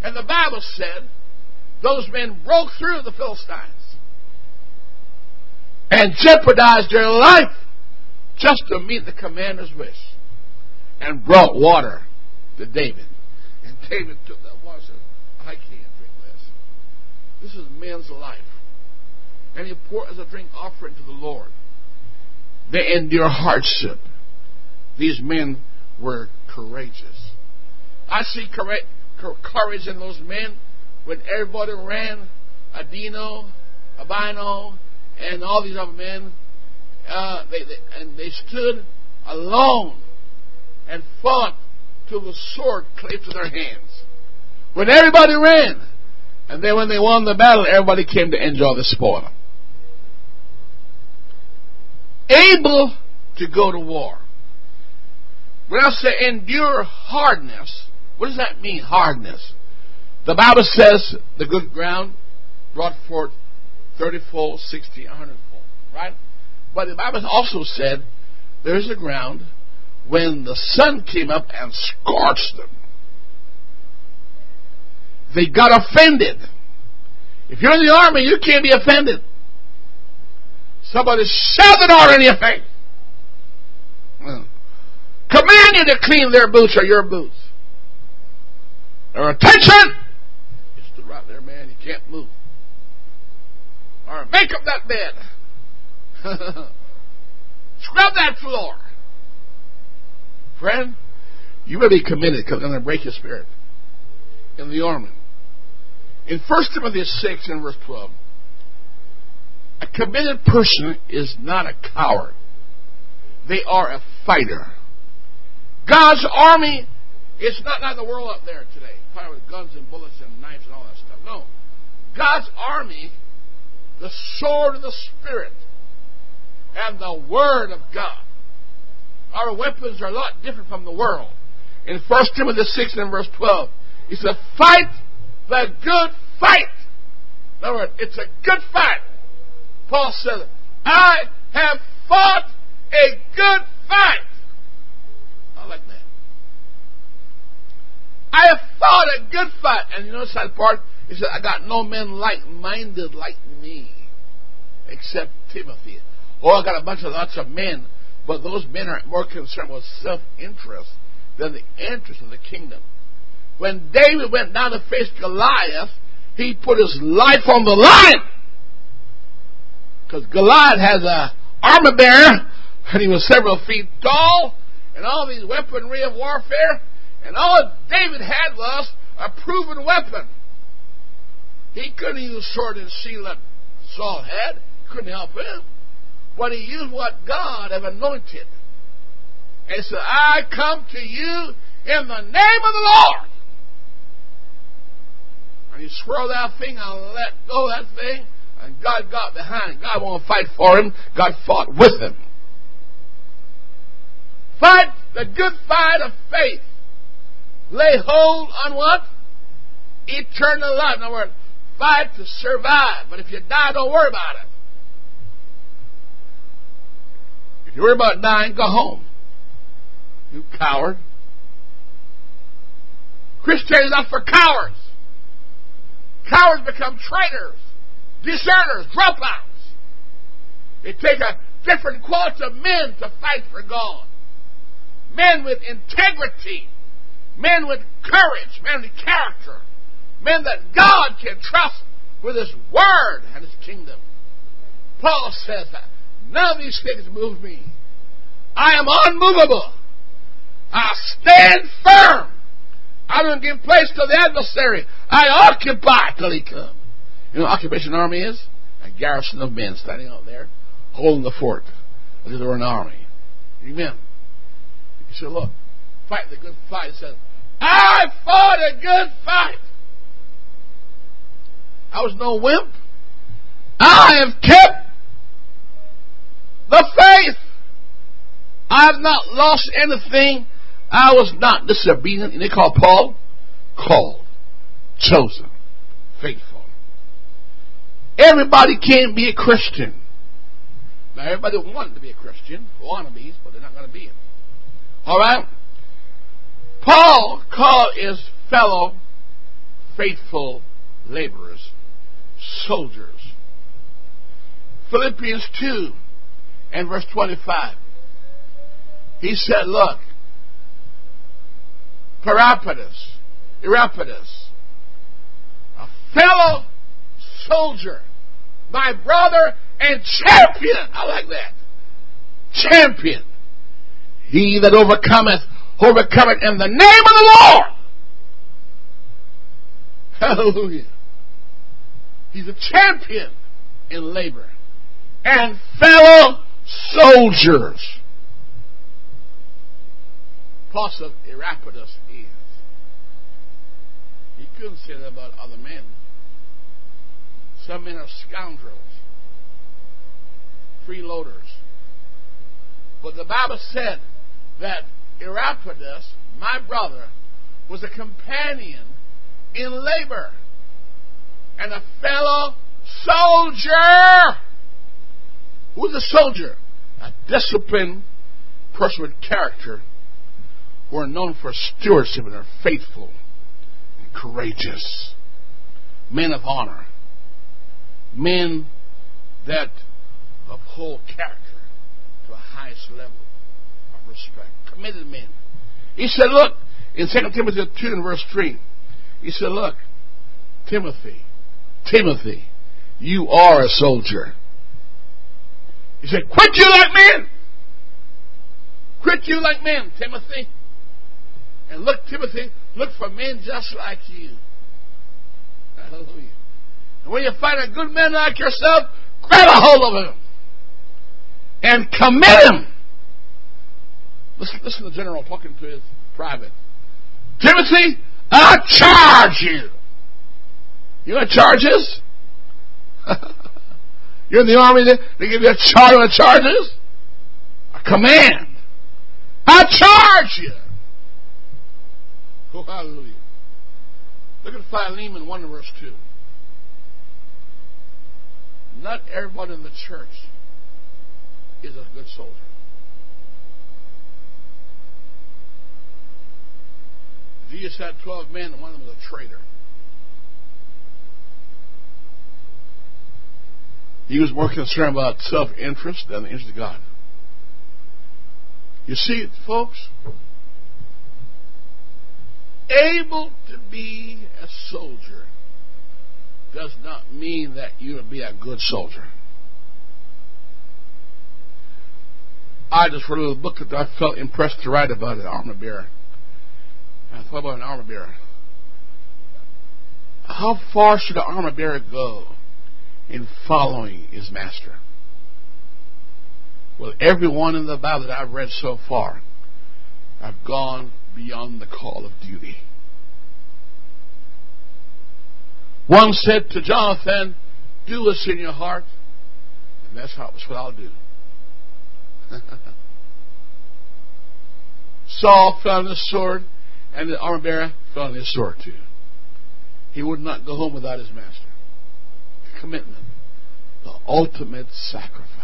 And the Bible said those men broke through the Philistines and jeopardized their life just to meet the commander's wish and brought water to David. And David took that water and said, I can't drink this. This is man's life. And he poured as a drink offering to the Lord. They endure hardship. These men were courageous. I see courage in those men when everybody ran, Adino, Abino, and all these other men, uh, they, they, and they stood alone and fought till the sword clave to their hands. When everybody ran, and then when they won the battle, everybody came to enjoy the spoil. Able to go to war. When I say endure hardness, what does that mean, hardness? The Bible says the good ground brought forth 30 fold, 60, 100 fold, right? But the Bible also said there's a ground when the sun came up and scorched them. They got offended. If you're in the army, you can't be offended. Somebody shouted out in your. Command you to clean their boots or your boots. Or attention! You right there, man. You can't move. Or make up that bed. Scrub that floor. Friend, you may be committed because I'm going to break your spirit in the army. In 1 Timothy 6 and verse 12, a committed person is not a coward. They are a fighter. God's army is not like the world up there today, fighting with guns and bullets and knives and all that stuff. No. God's army, the sword of the Spirit, and the Word of God. Our weapons are a lot different from the world. In 1 Timothy 6 and verse 12, it's a Fight the good fight. In other words, it's a good fight. Paul said, I have fought a good fight. I like that. I have fought a good fight. And you notice that part? He said, I got no men like minded like me, except Timothy. Oh, I got a bunch of lots of men, but those men are more concerned with self interest than the interest of the kingdom. When David went down to face Goliath, he put his life on the line. Because Goliath has a armor bearer, and he was several feet tall, and all these weaponry of warfare, and all David had was a proven weapon. He couldn't use sword and shield that Saul had. Couldn't help him. But he used what God had anointed. And said, I come to you in the name of the Lord. And he swirled that thing and let go that thing, and God got behind. God won't fight for him. God fought with him. Fight the good fight of faith. Lay hold on what? Eternal life. In other words, fight to survive. But if you die, don't worry about it. If you worry about dying, go home. You coward. Christianity is not for cowards. Cowards become traitors, deserters, dropouts. It takes a different quality of men to fight for God. Men with integrity, men with courage, men with character, men that God can trust with His Word and His kingdom. Paul says that none of these things move me. I am unmovable. I stand firm. I don't give place to the adversary. I occupy till he come. You know occupation army is? A garrison of men standing out there, holding the fort, as if they were an army. Amen. He said, look, fight the good fight. He said, I fought a good fight. I was no wimp. I have kept the faith. I have not lost anything. I was not disobedient. And they call Paul called, chosen, faithful. Everybody can't be a Christian. Now, everybody wants to be a Christian, wannabes, but they're not going to be it. All right? Paul called his fellow faithful laborers soldiers. Philippians 2 and verse 25. He said, Look, Peripatus, Epaphras, a fellow soldier, my brother and champion. I like that. Champion. He that overcometh, overcometh in the name of the Lord. Hallelujah. He's a champion in labor. And fellow soldiers. Apostle Epaphras is. He couldn't say that about other men. Some men are scoundrels, freeloaders. But the Bible said that Epaphras, my brother, was a companion in labor and a fellow soldier. Who's a soldier? A disciplined person with character who are known for stewardship and are faithful and courageous. Men of honor. Men that uphold character to the highest level of respect. Committed men. He said, look, in 2 Timothy 2 and verse 3, he said, look, Timothy, Timothy, you are a soldier. He said, quit you like men. Quit you like men, Timothy. And look, Timothy, look for men just like you. Hallelujah. And when you find a good man like yourself, grab a hold of him and commit him. Listen, listen to the general talking to his private. Timothy, I charge you. You know what charges? You're in the army, they give you a charge the charges? A command. I charge you. Oh, hallelujah. Look at Philemon 1 verse 2. Not everybody in the church is a good soldier. Jesus had 12 men, and one of them was a traitor. He was more concerned about self interest than the interest of God. You see, it, folks, able to be a soldier does not mean that you'll be a good soldier. I just read a little book that I felt impressed to write about an armor bearer. I thought about an armor bearer. How far should an armor bearer go in following his master? Well, everyone in the Bible that I've read so far have gone beyond the call of duty. One said to Jonathan, Do what's in your heart. And that's how, that's what I'll do. Saul fell on his sword, and the armor bearer fell on his sword too. He would not go home without his master. Commitment. The ultimate sacrifice.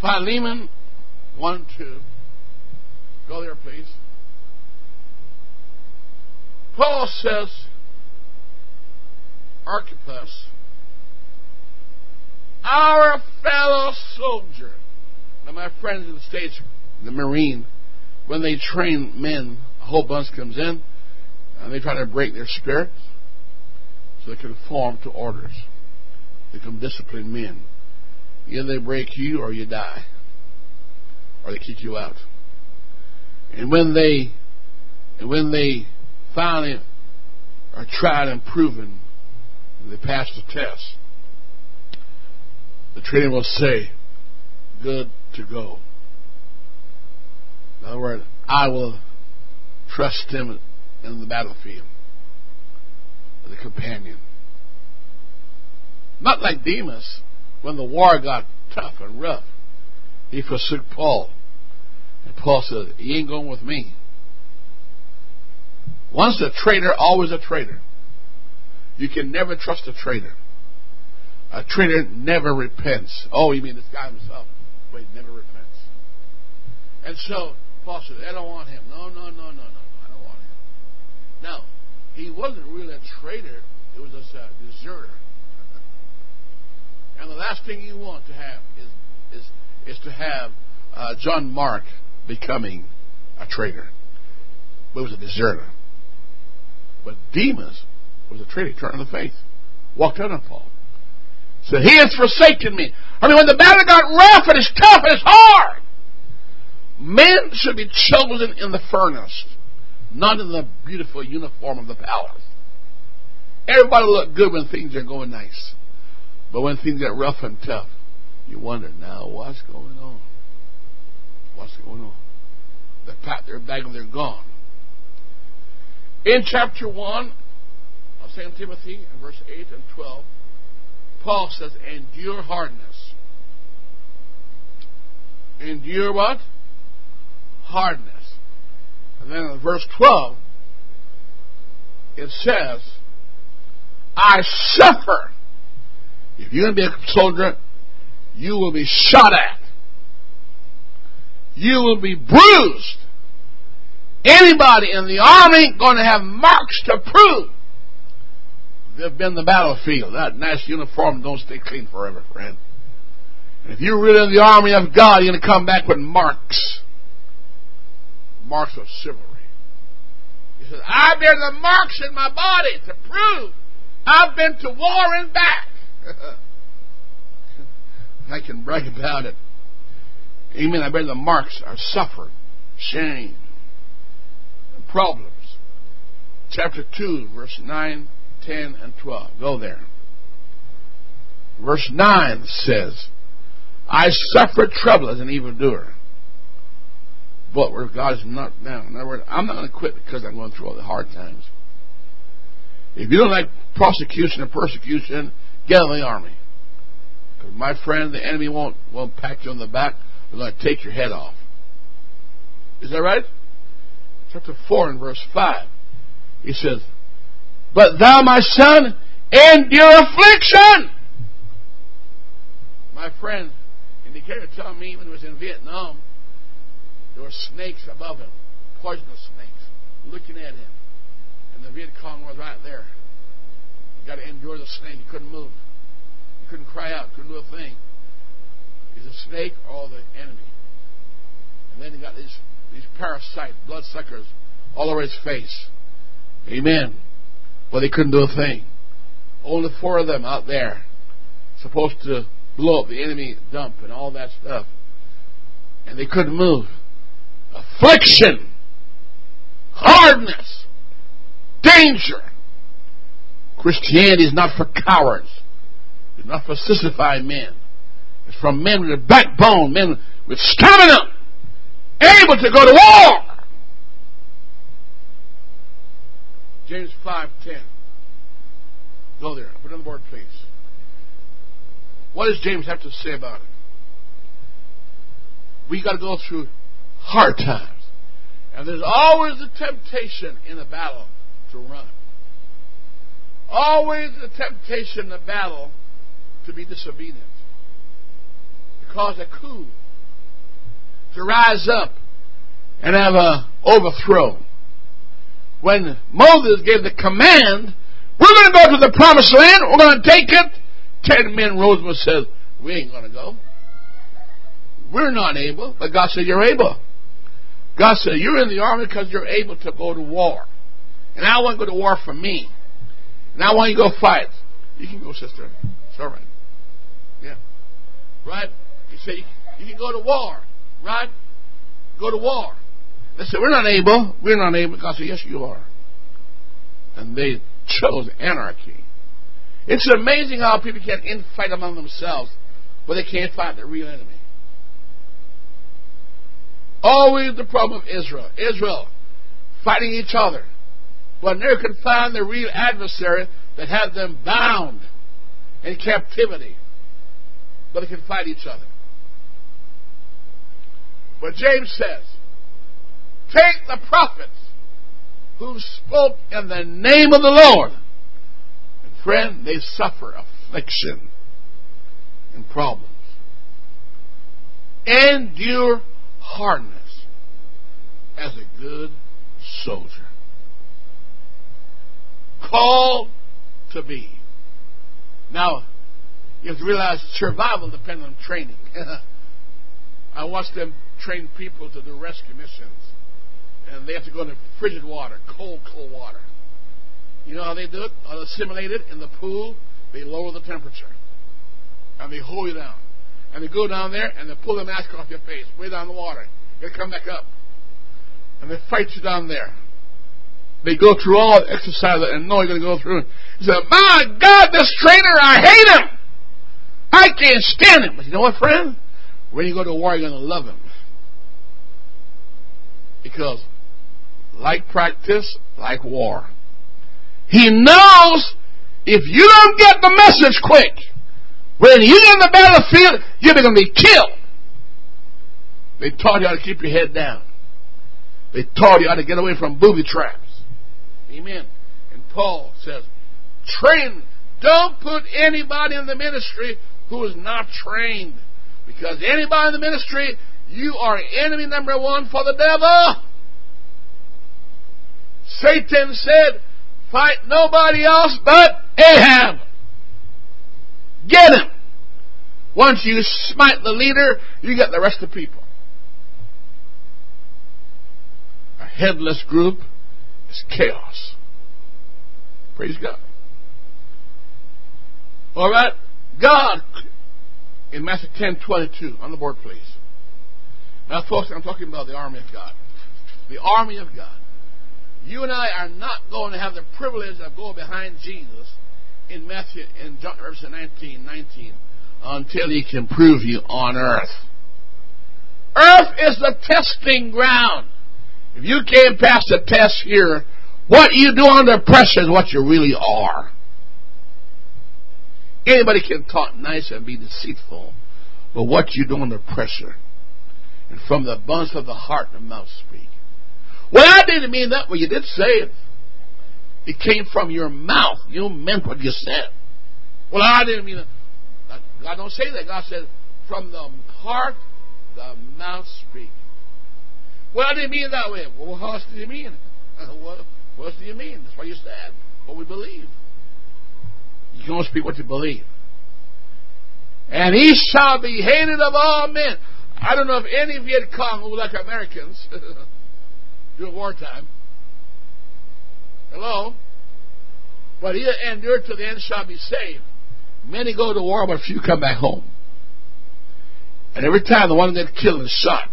Philemon 1 2. Go there, please. Paul says, Archippus, our fellow soldier. Now, my friends in the States, the Marine, when they train men, a whole bunch comes in, and they try to break their spirit so they conform to orders. They become disciplined men. Either they break you or you die. Or they kick you out. And when they and when they finally are tried and proven and they pass the test, the trainer will say, Good to go. In other words, I will trust him in the battlefield a companion. Not like Demas, when the war got tough and rough, he forsook Paul. And Paul said, He ain't going with me. Once a traitor, always a traitor. You can never trust a traitor. A traitor never repents. Oh, you mean this guy himself? But he never repents. And so Paul said, I don't want him. No, no, no, no, no, I don't want him. Now, he wasn't really a traitor. It was just a deserter. And the last thing you want to have is is is to have uh, John Mark becoming a traitor. But was a deserter. But Demas was a traitor, turned on the faith. Walked out on Paul. Said, He has forsaken me. I mean, when the battle got rough and it's tough and it's hard, men should be chosen in the furnace, not in the beautiful uniform of the palace. Everybody look good when things are going nice. But when things get rough and tough, you wonder now what's going on. What's going on? They pat their bag and they're gone. In chapter 1 of 2 Timothy, verse 8 and 12, Paul says, endure hardness. Endure what? Hardness. And then in verse 12, it says, I suffer. If you're going to be a soldier, you will be shot at. You will be bruised. Anybody in the army going to have marks to prove they've been the battlefield. That nice uniform don't stay clean forever, friend. If you're really in the army of God, you're going to come back with marks. Marks of chivalry. He says, I bear the marks in my body to prove I've been to war and back. I can brag about it. Amen. I bear the marks of suffering, shame, and problems. Chapter 2, verse 9, 10, and 12. Go there. Verse 9 says, I suffered trouble as an evildoer. But where God's not down. In other words, I'm not going to quit because I'm going through all the hard times. If you don't like prosecution or persecution, the army. Because my friend, the enemy won't won't pat you on the back. They're going to take your head off. Is that right? Chapter four and verse five. He says, "But thou, my son, endure affliction." My friend, and he came to tell me when he was in Vietnam, there were snakes above him, poisonous snakes, looking at him. And the Viet Cong was right there. You got to endure the snake. You couldn't move. You couldn't cry out. Couldn't do a thing. Is a snake or the enemy? And then you got these these parasite bloodsuckers all over his face. Amen. Well, they couldn't do a thing. Only four of them out there, supposed to blow up the enemy dump and all that stuff, and they couldn't move. Affliction, hardness, danger. Christianity is not for cowards. It's not for sissified men. It's from men with a backbone, men with stamina, able to go to war. James 5.10. Go there. Put it on the board, please. What does James have to say about it? We got to go through hard times. And there's always a temptation in a battle to run. Always a temptation a battle to be disobedient. To cause a coup. To rise up and have a overthrow. When Moses gave the command, we're going to go to the promised land, we're going to take it. Ten men rose and said, we ain't going to go. We're not able. But God said, you're able. God said, you're in the army because you're able to go to war. And I want to go to war for me. I want you go fight. You can go, sister. It's all right. Yeah. Right? You said, you can go to war. Right? Go to war. They said, we're not able. We're not able. God said, yes, you are. And they chose anarchy. It's amazing how people can infight among themselves, but they can't fight the real enemy. Always the problem of Israel. Israel fighting each other. But never could find the real adversary that had them bound in captivity. But they can fight each other. But James says, take the prophets who spoke in the name of the Lord. And friend, they suffer affliction and problems. Endure hardness as a good soldier. Called to be. Now, you have to realize survival depends on training. I watch them train people to do rescue missions. And they have to go into frigid water, cold, cold water. You know how they do it? How they simulate it in the pool? They lower the temperature. And they hold you down. And they go down there and they pull the mask off your face, way down the water. They come back up. And they fight you down there. They go through all the exercise and know you're going to go through. He said, My God, this trainer, I hate him. I can't stand him. But you know what, friend? When you go to war, you're going to love him. Because, like practice, like war. He knows if you don't get the message quick, when you get in the battlefield, you're going to be killed. They taught you how to keep your head down. They taught you how to get away from booby traps. Amen. And Paul says, train. Don't put anybody in the ministry who is not trained. Because anybody in the ministry, you are enemy number one for the devil. Satan said, fight nobody else but Ahab. Get him. Once you smite the leader, you get the rest of the people. A headless group is chaos. Praise God. All right. God, in Matthew 10 22, on the board, please. Now, folks, I'm talking about the army of God. The army of God. You and I are not going to have the privilege of going behind Jesus in Matthew in John verse 19, 19 until he can prove you on earth. Earth is the testing ground. If you can't pass the test here, what you do under pressure is what you really are. Anybody can talk nice and be deceitful, but what you do under pressure. And from the abundance of the heart, the mouth speak. Well, I didn't mean that, but you did say it. It came from your mouth. You meant what you said. Well, I didn't mean that. God don't say that. God said, from the heart, the mouth speak. Well, I didn't mean it that way. Well, what else did you mean? What, what else do you mean? That's what you said. What we believe. You can only speak what you believe. And he shall be hated of all men. I don't know if any Viet Cong who like Americans during wartime. Hello? But he that endured to the end shall be saved. Many go to war, but few come back home. And every time the one that killed and shot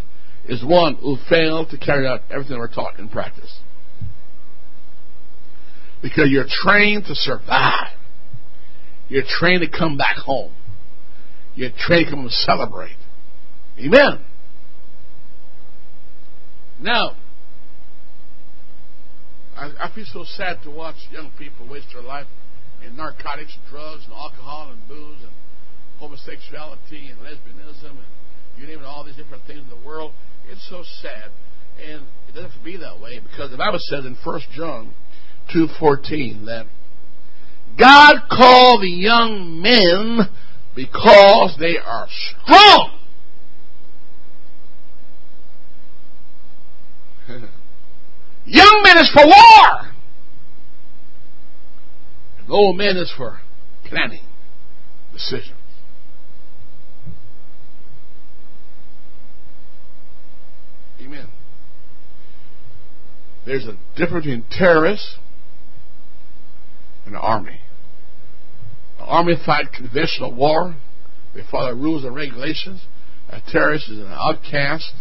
is one who failed to carry out everything we're taught in practice. Because you're trained to survive. You're trained to come back home. You're trained to come and celebrate. Amen. Now, I, I feel so sad to watch young people waste their life in narcotics, drugs, and alcohol, and booze, and homosexuality, and lesbianism, and you name it, all these different things in the world. It's so sad, and it doesn't have to be that way because the Bible says in 1 John 2.14 that God called the young men because they are strong. Young men is for war. And old men is for planning decisions. Amen. There's a difference between terrorists and the army. The army fight conventional war. They follow rules and regulations. A terrorist is an outcast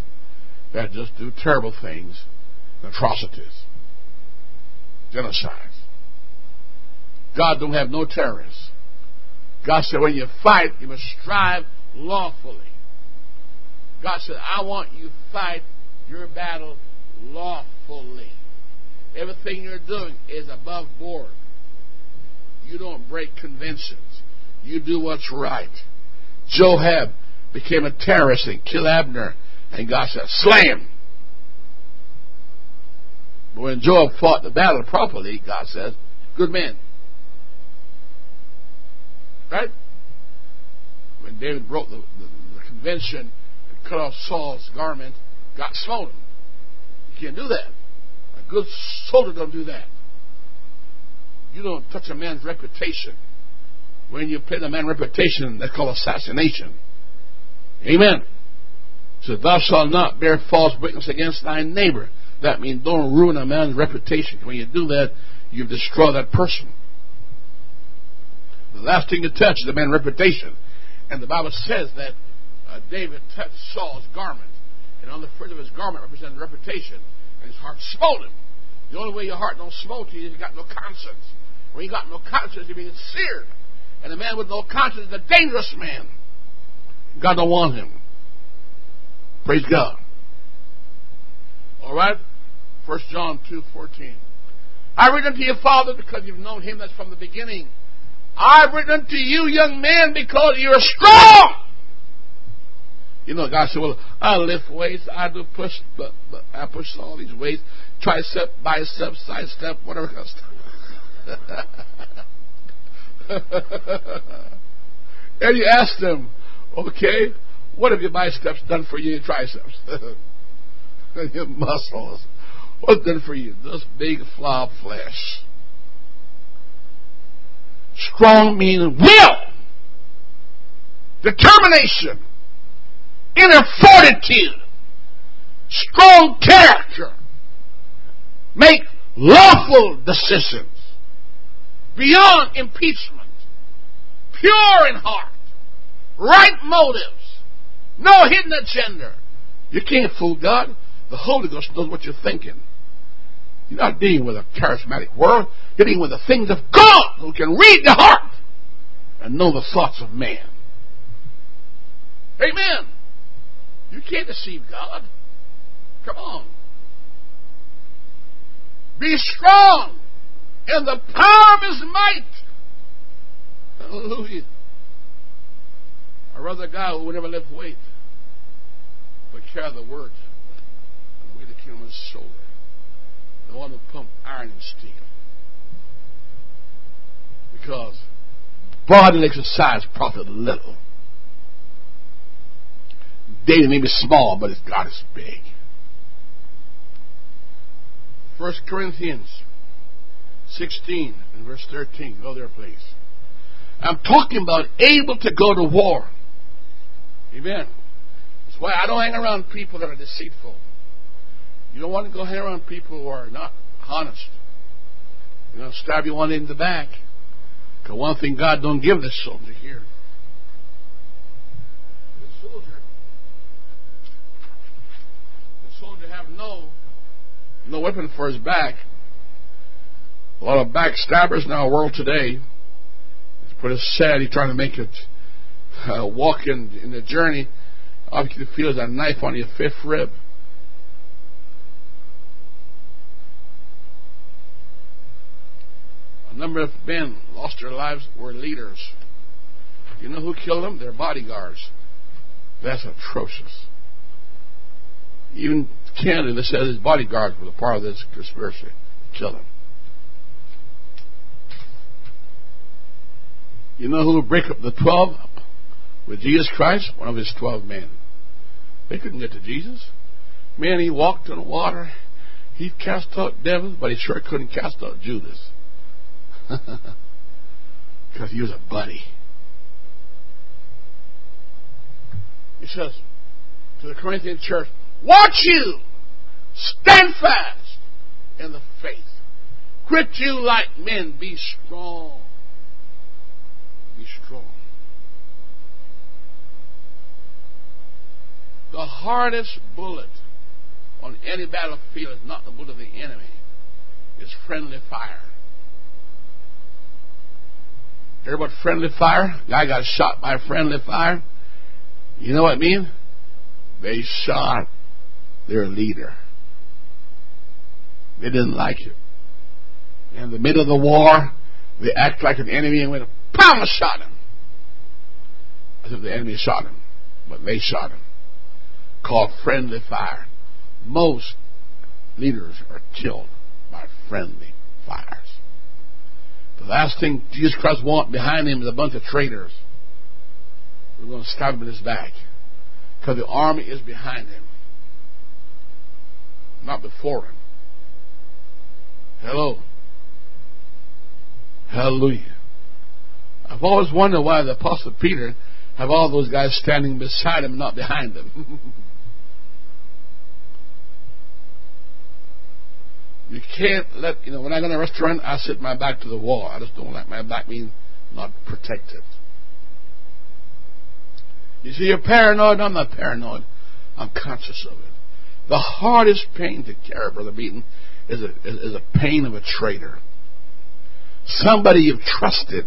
that just do terrible things atrocities, genocides. God don't have no terrorists. God said when you fight, you must strive lawfully. God said, I want you to fight your battle lawfully. Everything you're doing is above board. You don't break conventions. You do what's right. Joab became a terrorist and killed Abner, and God said, slay him. But when Joab fought the battle properly, God says, good man. Right? When David broke the, the, the convention and cut off Saul's garment, God smote him. Can't do that. A good soldier don't do that. You don't touch a man's reputation. When you pay the man's reputation, that's called assassination. Amen. So thou shalt not bear false witness against thy neighbor. That means don't ruin a man's reputation. When you do that, you destroy that person. The last thing you touch is a man's reputation. And the Bible says that uh, David touched Saul's garment. And on the fringe of his garment represented reputation. And his heart smote him. The only way your heart don't smote you is you got no conscience. When you got no conscience, you're being seared. And a man with no conscience is a dangerous man. God don't want him. Praise God. All right? 1 John 2 14. I've written unto you, Father, because you've known him that's from the beginning. I've written unto you, young man, because you're strong. You know, God said, well, I lift weights, I do push, but, but I push all these weights, tricep, bicep, side step, whatever kind of stuff. and you ask them, okay, what have your biceps done for you, your triceps? your muscles. What's done for you? This big flob flesh. Strong means will, determination, inner fortitude, strong character, make lawful decisions, beyond impeachment, pure in heart, right motives, no hidden agenda. You can't fool God. The Holy Ghost knows what you're thinking. You're not dealing with a charismatic world. You're dealing with the things of God who can read the heart and know the thoughts of man. Amen. You can't deceive God. Come on. Be strong in the power of his might. Hallelujah. I'd rather guy who would never lift weight, but carry the word and weight the kingdom on his shoulder. The one who pump iron and steel. Because bodily exercise profit little. David may be small, but his God is big. First Corinthians 16 and verse 13. Go there, please. I'm talking about able to go to war. Amen. That's why I don't hang around people that are deceitful. You don't want to go hang around people who are not honest. You know, stab you one in the back. Because one thing God don't give this soldier here. The soldier, have no, no weapon for his back. A lot of backstabbers in our world today. It's pretty sad. He's trying to make it uh, walk in, in the journey. All you can feel is a knife on your fifth rib. A number of men lost their lives were leaders. You know who killed them? Their bodyguards. That's atrocious. Even Kennedy says his bodyguards were a part of this conspiracy to kill him. You know who would break up the twelve with Jesus Christ? One of his twelve men. They couldn't get to Jesus. Man, he walked on water. He cast out devils, but he sure couldn't cast out Judas. Because he was a buddy. He says to the Corinthian church, Watch you! Stand fast in the faith. Quit you like men. Be strong. Be strong. The hardest bullet on any battlefield is not the bullet of the enemy, it's friendly fire. Hear about friendly fire? Guy got shot by friendly fire. You know what I mean? They shot their leader. They didn't like it. In the middle of the war, they act like an enemy and went, pound, shot him. As if the enemy shot him, but they shot him. Called friendly fire. Most leaders are killed by friendly fires. The last thing Jesus Christ wants behind him is a bunch of traitors. We're going to stab him in his back. Because the army is behind him, not before him. Hello. Hallelujah. I've always wondered why the Apostle Peter have all those guys standing beside him, not behind him. you can't let you know when I go to a restaurant, I sit my back to the wall. I just don't like my back being not protected. You see, you're paranoid. I'm not paranoid. I'm conscious of it. The hardest pain to carry, Brother Beaton, is a, is a pain of a traitor. Somebody you've trusted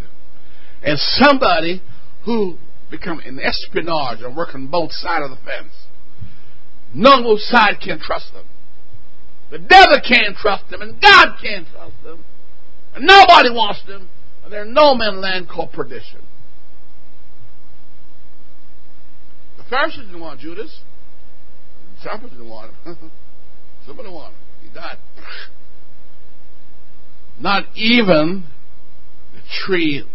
and somebody who become an espionage and work on both sides of the fence. No side can trust them. The devil can't trust them, and God can't trust them. And nobody wants them. And they're no man land called perdition. The Pharisees didn't want Judas. The disciples didn't want him. Somebody wanted him. Died. Not even the tree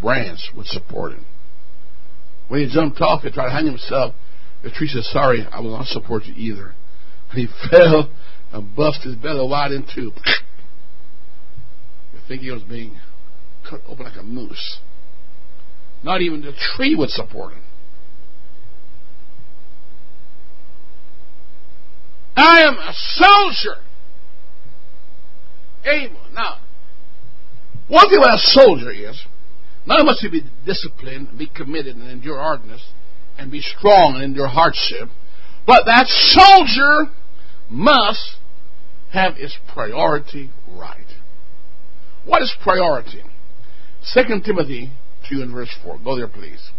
branch would support him. When he jumped off and tried to hang himself, the tree said, Sorry, I will not support you either. And he fell and busted his belly wide in two. You think he was being cut open like a moose. Not even the tree would support him. I am a soldier. Able. Now, one thing about a soldier is, not only must he be disciplined, be committed, and endure hardness, and be strong and endure hardship, but that soldier must have its priority right. What is priority? 2 Timothy 2 and verse 4. Go there, please.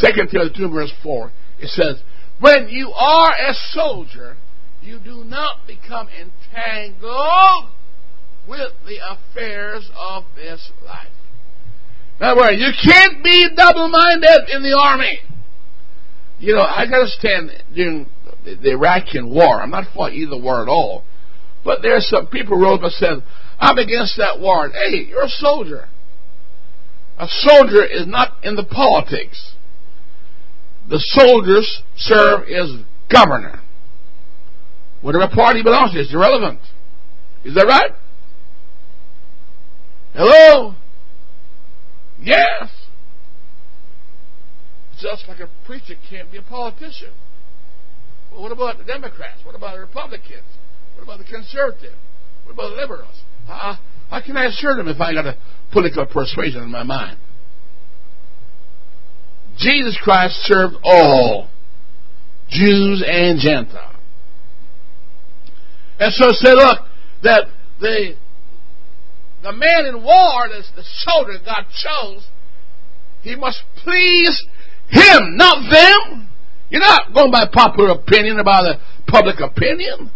2 Timothy 2 and verse 4. It says, When you are a soldier, you do not become entangled with the affairs of this life. Other words, you can't be double minded in the army. You know, I got to stand during the Iraqi war. I'm not for either war at all. But there's some people who wrote and said, I'm against that war. Hey, you're a soldier. A soldier is not in the politics. The soldiers serve as governor. Whatever party belongs to is irrelevant. Is that right? Hello? Yes. Just like a preacher can't be a politician. Well, what about the Democrats? What about the Republicans? What about the conservatives? What about the liberals? How, how can I assure them if I got a political persuasion in my mind? Jesus Christ served all, Jews and Gentiles. And so say, look, that the the man in war, the, the soldier God chose, he must please him, not them. You're not going by popular opinion about the public opinion.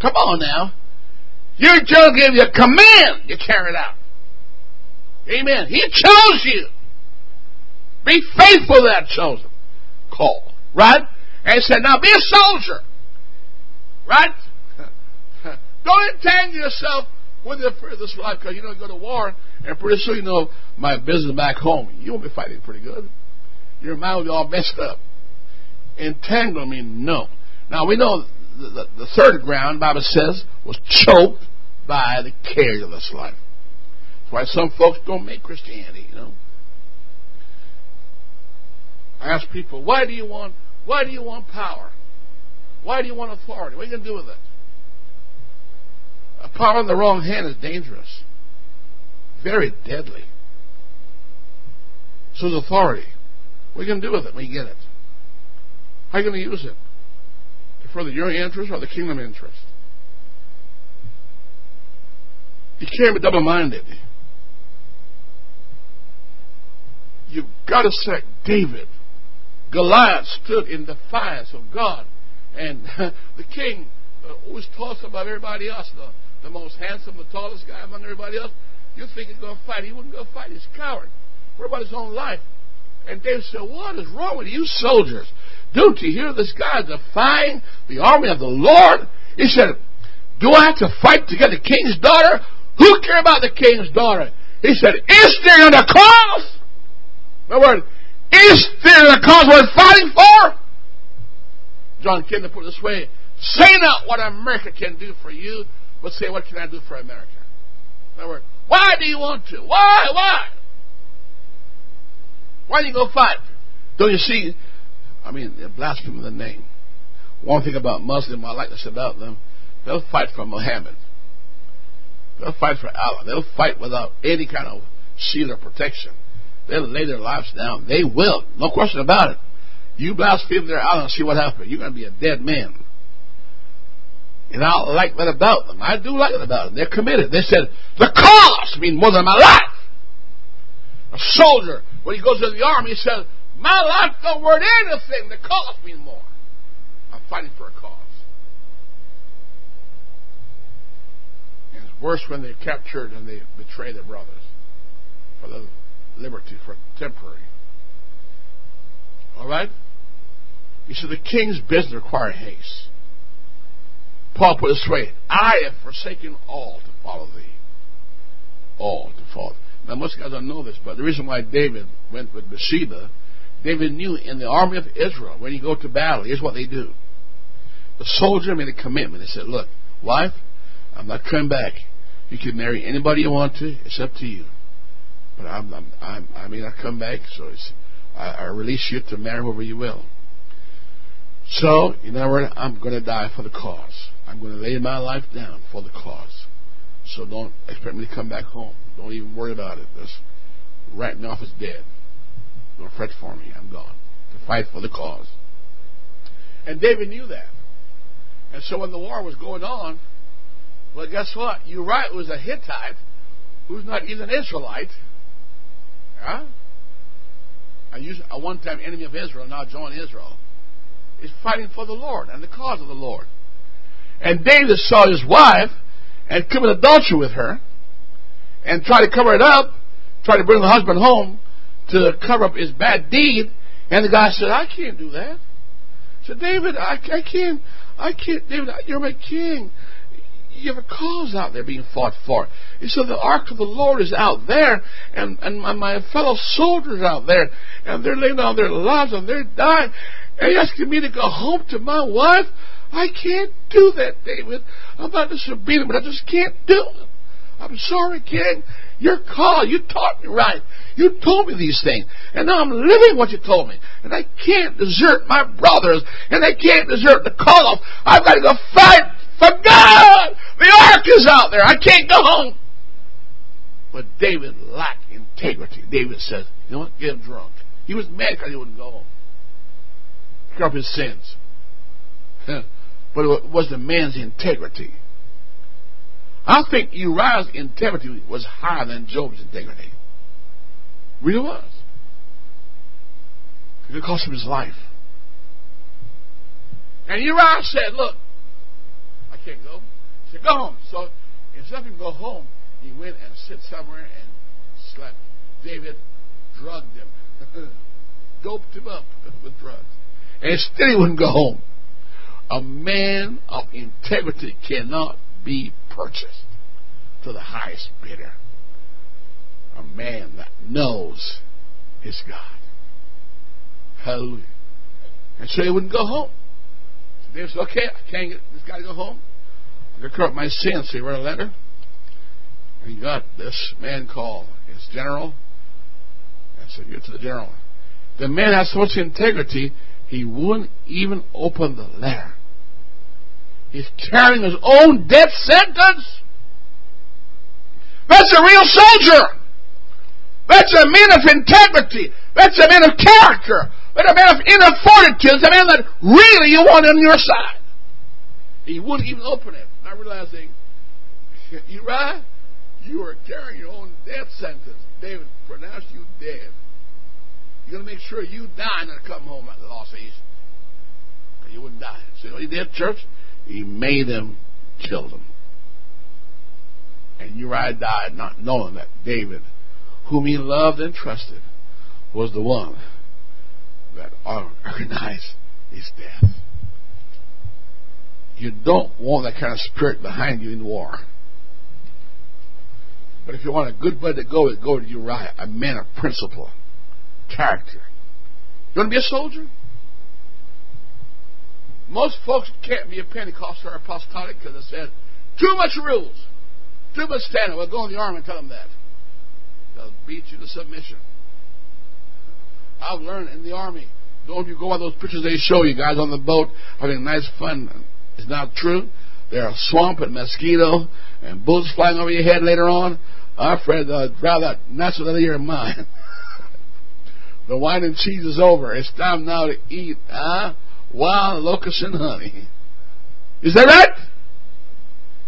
Come on now. Your judge gave you a command, you carry it out. Amen. He chose you. Be faithful to that chosen call. Right? And he said, now be a soldier. Right? Don't entangle yourself with the affair of this life because you don't go to war and pretty soon you know my business back home. You won't be fighting pretty good. Your mind will be all messed up. Entangle me, no. Now we know the, the, the third ground, Bible says, was choked by the cares of this life. That's why some folks don't make Christianity, you know. I ask people, why do you want why do you want power? Why do you want authority? What are you to do with it? A power in the wrong hand is dangerous, very deadly. So is authority. What are you going to do with it when you get it? How are you going to use it? To further your interest or the kingdom interest? You can't be double minded. You've got to set David. Goliath stood in defiance of God. And the king uh, always talks about everybody else. The, the most handsome, the tallest guy among everybody else. You think he's going to fight. He wouldn't go fight. He's a coward. What about his own life? And David said, What is wrong with you soldiers? Don't you hear this guy defying the army of the Lord? He said, Do I have to fight to get the king's daughter? Who care about the king's daughter? He said, Is there a cause? Other words, is there a cause worth fighting for? John Kennedy put it this way Say not what America can do for you, but say, what can I do for America? In other words, why do you want to? Why? Why? Why do you go fight? Don't you see? I mean, they're blaspheming the name. One thing about Muslims I like to say about them, they'll fight for Muhammad. They'll fight for Allah. They'll fight without any kind of shield or protection. They'll lay their lives down. They will. No question about it. You blaspheme their Allah and see what happens. You're going to be a dead man. And I like that about them. I do like that about them. They're committed. They said, the cause means more than my life. A soldier, when he goes to the army, he says, My life don't worth anything The costs means more. I'm fighting for a cause. And it's worse when they're captured and they betray their brothers for the liberty, for temporary. All right? You see, The king's business requires haste. Paul put it this way I have forsaken all to follow thee. All to follow. Now, most guys don't know this, but the reason why David went with Bathsheba, David knew in the army of Israel, when you go to battle, here's what they do. The soldier made a commitment. He said, Look, wife, I'm not coming back. You can marry anybody you want to. It's up to you. But I'm, I'm, I'm i may not come back, so I, I release you to marry whoever you will. So, in other words, I'm going to die for the cause. I'm going to lay my life down for the cause. So don't expect me to come back home. Don't even worry about it. Just write me off as dead. Don't fret for me. I'm gone to fight for the cause. And David knew that. And so when the war was going on, well, guess what? Uriah was a Hittite who's not even an Israelite. Huh? I used a one time enemy of Israel, now joined Israel is fighting for the Lord and the cause of the Lord. And David saw his wife and commit adultery with her and tried to cover it up, tried to bring the husband home to cover up his bad deed. And the guy said, I can't do that. So David, I, I can't, I can't, David, you're my king. You have a cause out there being fought for. He said, the ark of the Lord is out there, and, and my, my fellow soldiers out there, and they're laying down their lives and they're dying. You asking me to go home to my wife? I can't do that, David. I'm not disobedient, but I just can't do it. I'm sorry, King. Your call. You taught me right. You told me these things. And now I'm living what you told me. And I can't desert my brothers. And I can't desert the call. I've got to go fight for God. The ark is out there. I can't go home. But David lacked integrity. David said, you know what? Get him drunk. He was mad because he wouldn't go home cover up his sins. But it was the man's integrity. I think Uriah's integrity was higher than Job's integrity. Really was. It cost him his life. And Uriah said, Look, I can't go. He said, Go home. So instead of him go home, he went and sit somewhere and slept. David drugged him, doped him up with drugs and still he wouldn't go home. A man of integrity cannot be purchased to the highest bidder. A man that knows his God. Hallelujah. And so he wouldn't go home. So David said, okay, I can't get this guy to go home. Going to cover up my sins. So he wrote a letter. And he got this man called his general. And said, get to the general. The man has so much integrity he wouldn't even open the letter. He's carrying his own death sentence. That's a real soldier. That's a man of integrity. That's a man of character. That's a man of inner fortitude. That's a man that really you want on your side. He wouldn't even open it. Not realizing, Uriah, you are carrying your own death sentence. David pronounced you dead. You're going to make sure you die and come home, at the law says. You wouldn't die. See what he did, church? He made them them. And Uriah died not knowing that David, whom he loved and trusted, was the one that organized his death. You don't want that kind of spirit behind you in war. But if you want a good buddy to go with, go to Uriah, a man of principle character. You want to be a soldier? Most folks can't be a Pentecostal or apostolic because they said, too much rules, too much standing. Well, go in the army and tell them that. They'll beat you to submission. I've learned in the army, don't you go on those pictures they show you guys on the boat having nice fun. It's not true. There are swamp and mosquito and bullets flying over your head later on. I'm afraid I'd rather that's another year of mine. The wine and cheese is over. It's time now to eat huh? wild locusts and honey. Is that right?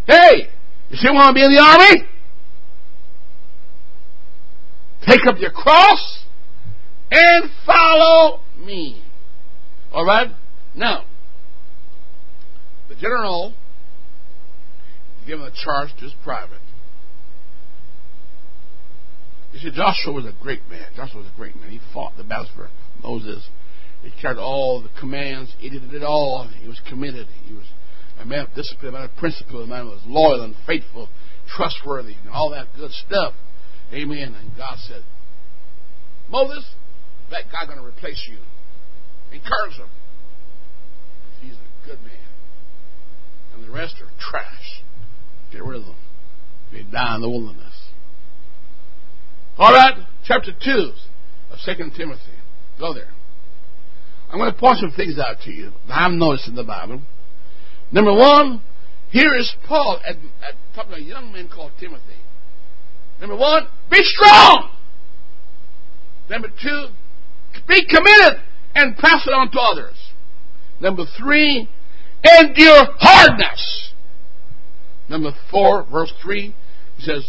Hey, you still want to be in the army? Take up your cross and follow me. All right? Now, the general given a charge to his private. You see, Joshua was a great man. Joshua was a great man. He fought the battles for Moses. He carried all the commands. He did it all. He was committed. He was a man of discipline, a man of principle, a man who was loyal and faithful, trustworthy, and all that good stuff. Amen. And God said, Moses, that guy's going to replace you. Encourage him. He's a good man. And the rest are trash. Get rid of them. They die in the wilderness. All right, chapter 2 of 2 Timothy. Go there. I'm going to point some things out to you that I've noticed in the Bible. Number one, here is Paul at, at talking to a young man called Timothy. Number one, be strong. Number two, be committed and pass it on to others. Number three, endure hardness. Number four, verse three, he says,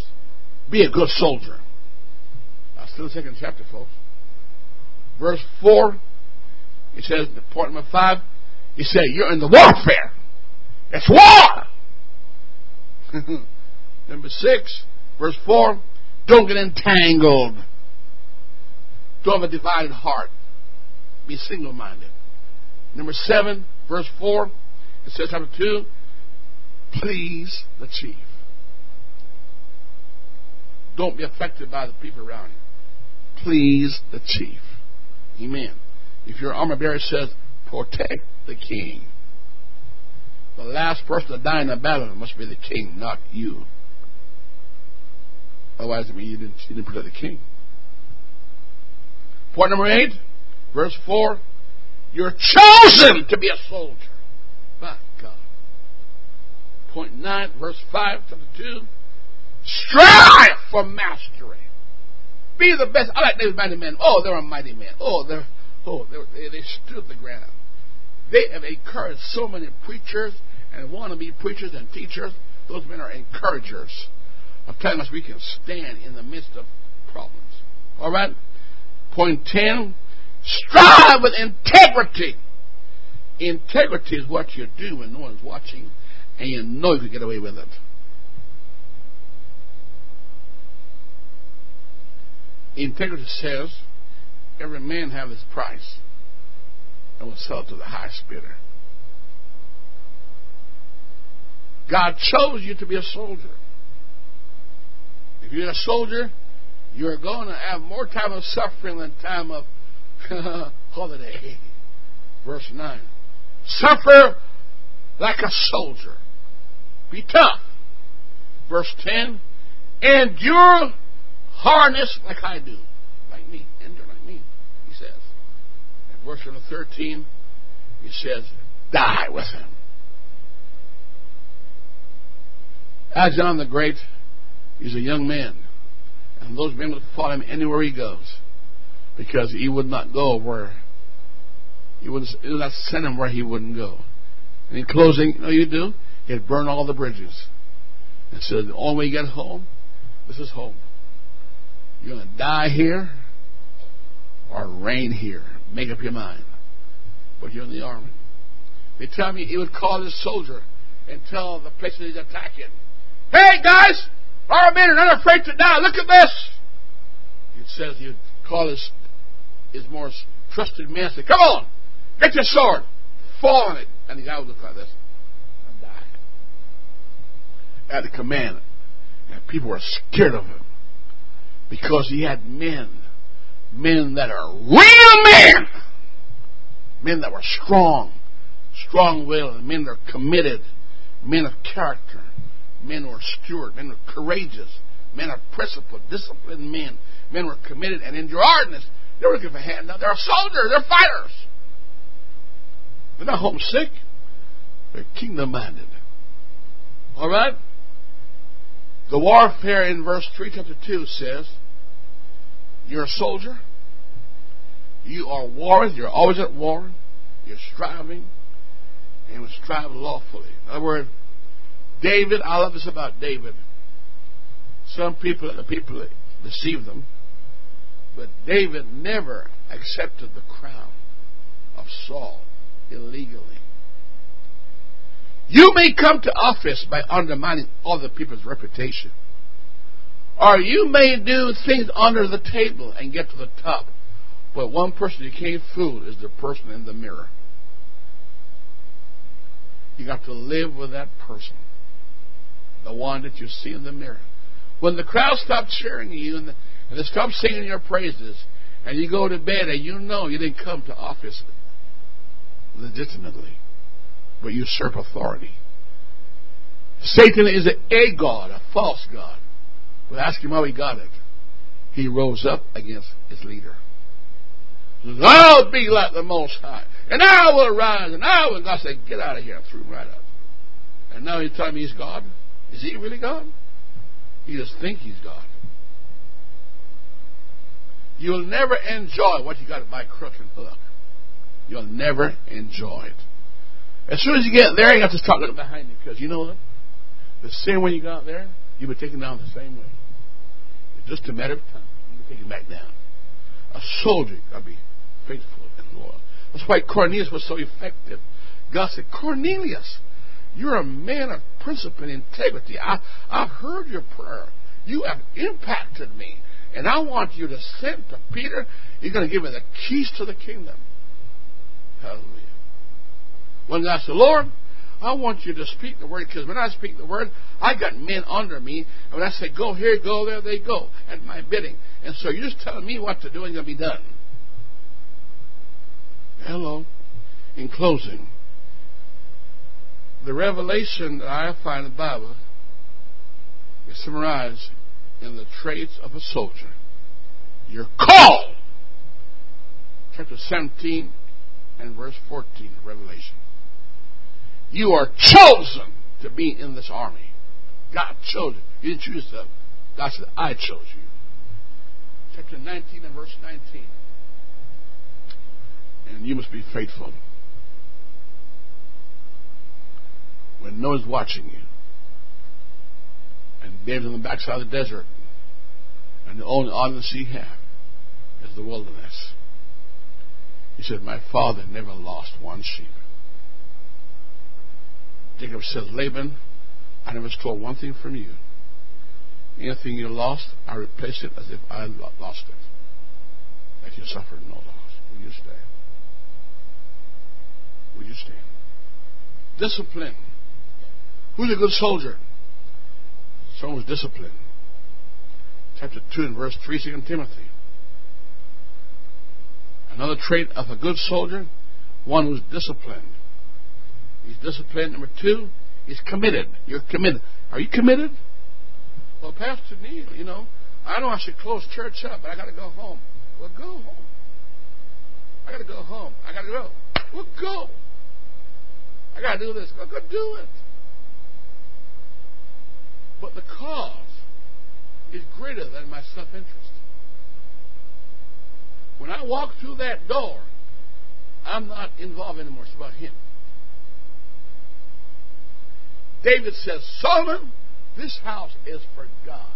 be a good soldier. Still the second chapter, folks. Verse four, it says, point number five, he said, you're in the warfare. It's war. number six, verse four, don't get entangled. Don't have a divided heart. Be single minded. Number seven, verse four, it says, chapter two, please the chief. Don't be affected by the people around you. Please the chief. Amen. If your armor bearer says, protect the king. The last person to die in the battle must be the king, not you. Otherwise, it means you didn't, you didn't protect the king. Point number eight, verse four. You're chosen to be a soldier. Point 9, verse 5, chapter 2. Strive for mastery. Be the best. I like these mighty men. Oh, they're a mighty man. Oh, they're, oh, they, they stood the ground. They have encouraged so many preachers and wannabe preachers and teachers. Those men are encouragers of telling us we can stand in the midst of problems. All right? Point 10 strive with integrity. Integrity is what you do when no one's watching and you know you could get away with it. Integrity says every man have his price and will sell to the highest bidder. God chose you to be a soldier. If you're a soldier, you're going to have more time of suffering than time of holiday. Verse 9. Suffer like a soldier. Be tough. Verse 10. Endure hardness like I do. Like me. Endure like me, he says. In verse number 13, he says, Die with him. John the Great, he's a young man. And those men would follow him anywhere he goes. Because he would not go where he would not send him where he wouldn't go. And in closing, you know you do? He'd burn all the bridges. And said, the only way you get home, this is home. You're going to die here or reign here. Make up your mind. But you're in the army. They tell me he would call his soldier and tell the places he's attacking, Hey guys, our men are not afraid to die. Look at this. It says he would call his, his more trusted men and say, Come on, get your sword, fall on it. And the guy would look like this at the command. And people were scared of him because he had men, men that are real men, men that were strong, strong willed, men that are committed, men of character, men who are steward, men who are courageous, men of principle, disciplined men, men who are committed and endure hardness. They're looking for hand. Now they're soldiers, they're fighters. They're not homesick. They're kingdom minded. All right? The warfare in verse 3 chapter 2 says, You're a soldier. You are warring. You're always at war. You're striving. And you strive lawfully. In other words, David, I love this about David. Some people, the people deceive them. But David never accepted the crown of Saul illegally. You may come to office by undermining other people's reputation. Or you may do things under the table and get to the top. But one person you can't fool is the person in the mirror. You got to live with that person. The one that you see in the mirror. When the crowd stops cheering you and, the, and they stop singing your praises, and you go to bed and you know you didn't come to office legitimately, but usurp authority. Satan is a god, a false god. We ask him how he got it. He rose up against his leader. I'll be like the Most High, and I will rise, and I will. God said, "Get out of here!" I threw him right out. And now he's telling me he's God. Is he really God? He just think he's God. You'll never enjoy what you got by crook and hook. You'll never enjoy it. As soon as you get there, you have to start looking behind you because you know what? The same way you got there, you'll be taken down the same way. It's just a matter of time. You'll be taken back down. A soldier got to be faithful and loyal. That's why Cornelius was so effective. God said, Cornelius, you're a man of principle and integrity. I, I've heard your prayer. You have impacted me. And I want you to send to Peter. You're going to give him the keys to the kingdom. Hallelujah. When I said, Lord, I want you to speak the word because when I speak the word, I got men under me. And when I say go here, go there, they go at my bidding. And so you're just telling me what to do and to be done. Hello. In closing, the revelation that I find in the Bible is summarized in the traits of a soldier. You're called. Chapter 17 and verse 14 of Revelation. You are chosen to be in this army. God chose you. You didn't choose them. God said, I chose you. Chapter 19 and verse 19. And you must be faithful. When no one's watching you. And David's on the backside of the desert. And the only audience he had is the wilderness. He said, My father never lost one sheep. Jacob said, Laban, I never stole one thing from you. Anything you lost, I replace it as if I lost it. That you suffered no loss. Will you stand? Will you stand? Discipline. Who's a good soldier? Someone disciplined. Chapter 2 and verse 3, 2 Timothy. Another trait of a good soldier, one who's disciplined. He's disciplined. Number two, he's committed. You're committed. Are you committed? Well, Pastor Neil, you know, I know I should close church up, but I got to go home. Well, go home. I got to go home. I got to go. Well, go. I got to do this. Well, go do it. But the cause is greater than my self interest. When I walk through that door, I'm not involved anymore. It's about Him. David says, Solomon, this house is for God.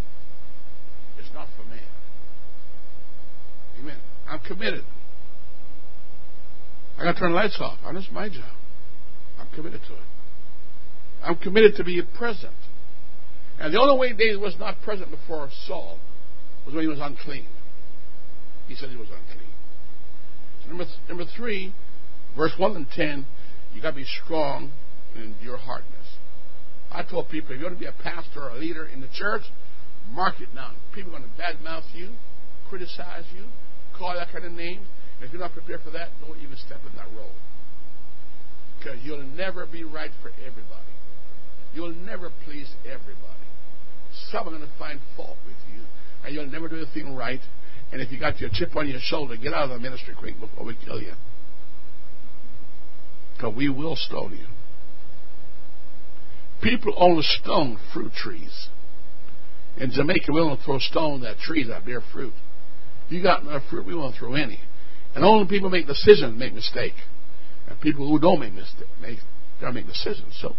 It's not for man. Amen. I'm committed. I got to turn the lights off. That's my job. I'm committed to it. I'm committed to be present. And the only way David was not present before Saul was when he was unclean. He said he was unclean. So number, th- number three, verse 1 and 10, you got to be strong and endure hardness. I told people, if you want to be a pastor or a leader in the church, mark it down. People are going to badmouth you, criticize you, call that kind of name. And if you're not prepared for that, don't even step in that role. Because you'll never be right for everybody. You'll never please everybody. Some are going to find fault with you, and you'll never do a thing right. And if you got your chip on your shoulder, get out of the ministry quick before we kill you. Because we will stone you. People only stone fruit trees. In Jamaica, we don't throw stones at trees that bear fruit. You got enough fruit, we won't throw any. And only people make decisions make mistake. And people who don't make mistake make don't make decisions. So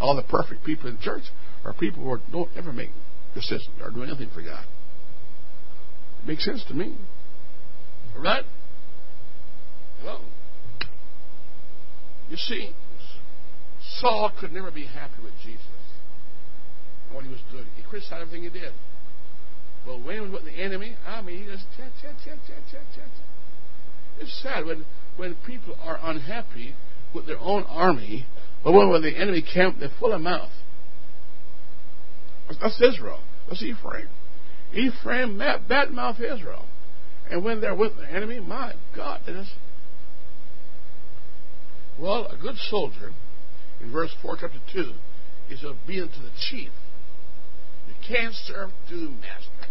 all the perfect people in church are people who don't ever make decisions or do anything for God. It Makes sense to me. Right? Hello? You see, Saul could never be happy with Jesus and what he was doing. He criticized everything he did. But when he was with the enemy, I mean, he just chat, chat, chat, chat, chat, chat. It's sad when, when people are unhappy with their own army, but when, the enemy camp, they're full of mouth. That's Israel. That's Ephraim. Ephraim badmouth Israel. And when they're with the enemy, my God, it is. Well, a good soldier, in verse 4, chapter 2, is obedient to the chief. You can't serve two masters.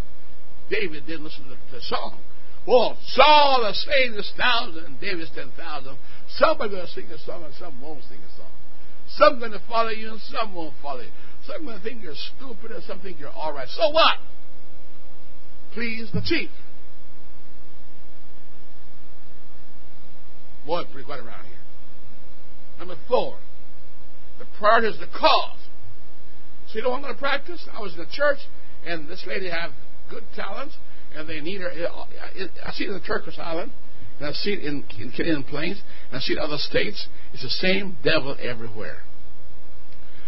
David didn't listen to the song. Well, Saul has slain his thousand, and David's ten thousand. Somebody's going to sing a song, and some won't sing a song. Some going to follow you, and some won't follow you. Some going to think you're stupid, and some think you're all right. So what? Please the chief. Boy, pretty quiet around here. Number four, the priority is the cause. So you know I'm going to practice? I was in the church, and this lady had good talents, and they need her. I see it in the Turkish island, and I see it in, in Canadian Plains, and I see it in other states. It's the same devil everywhere.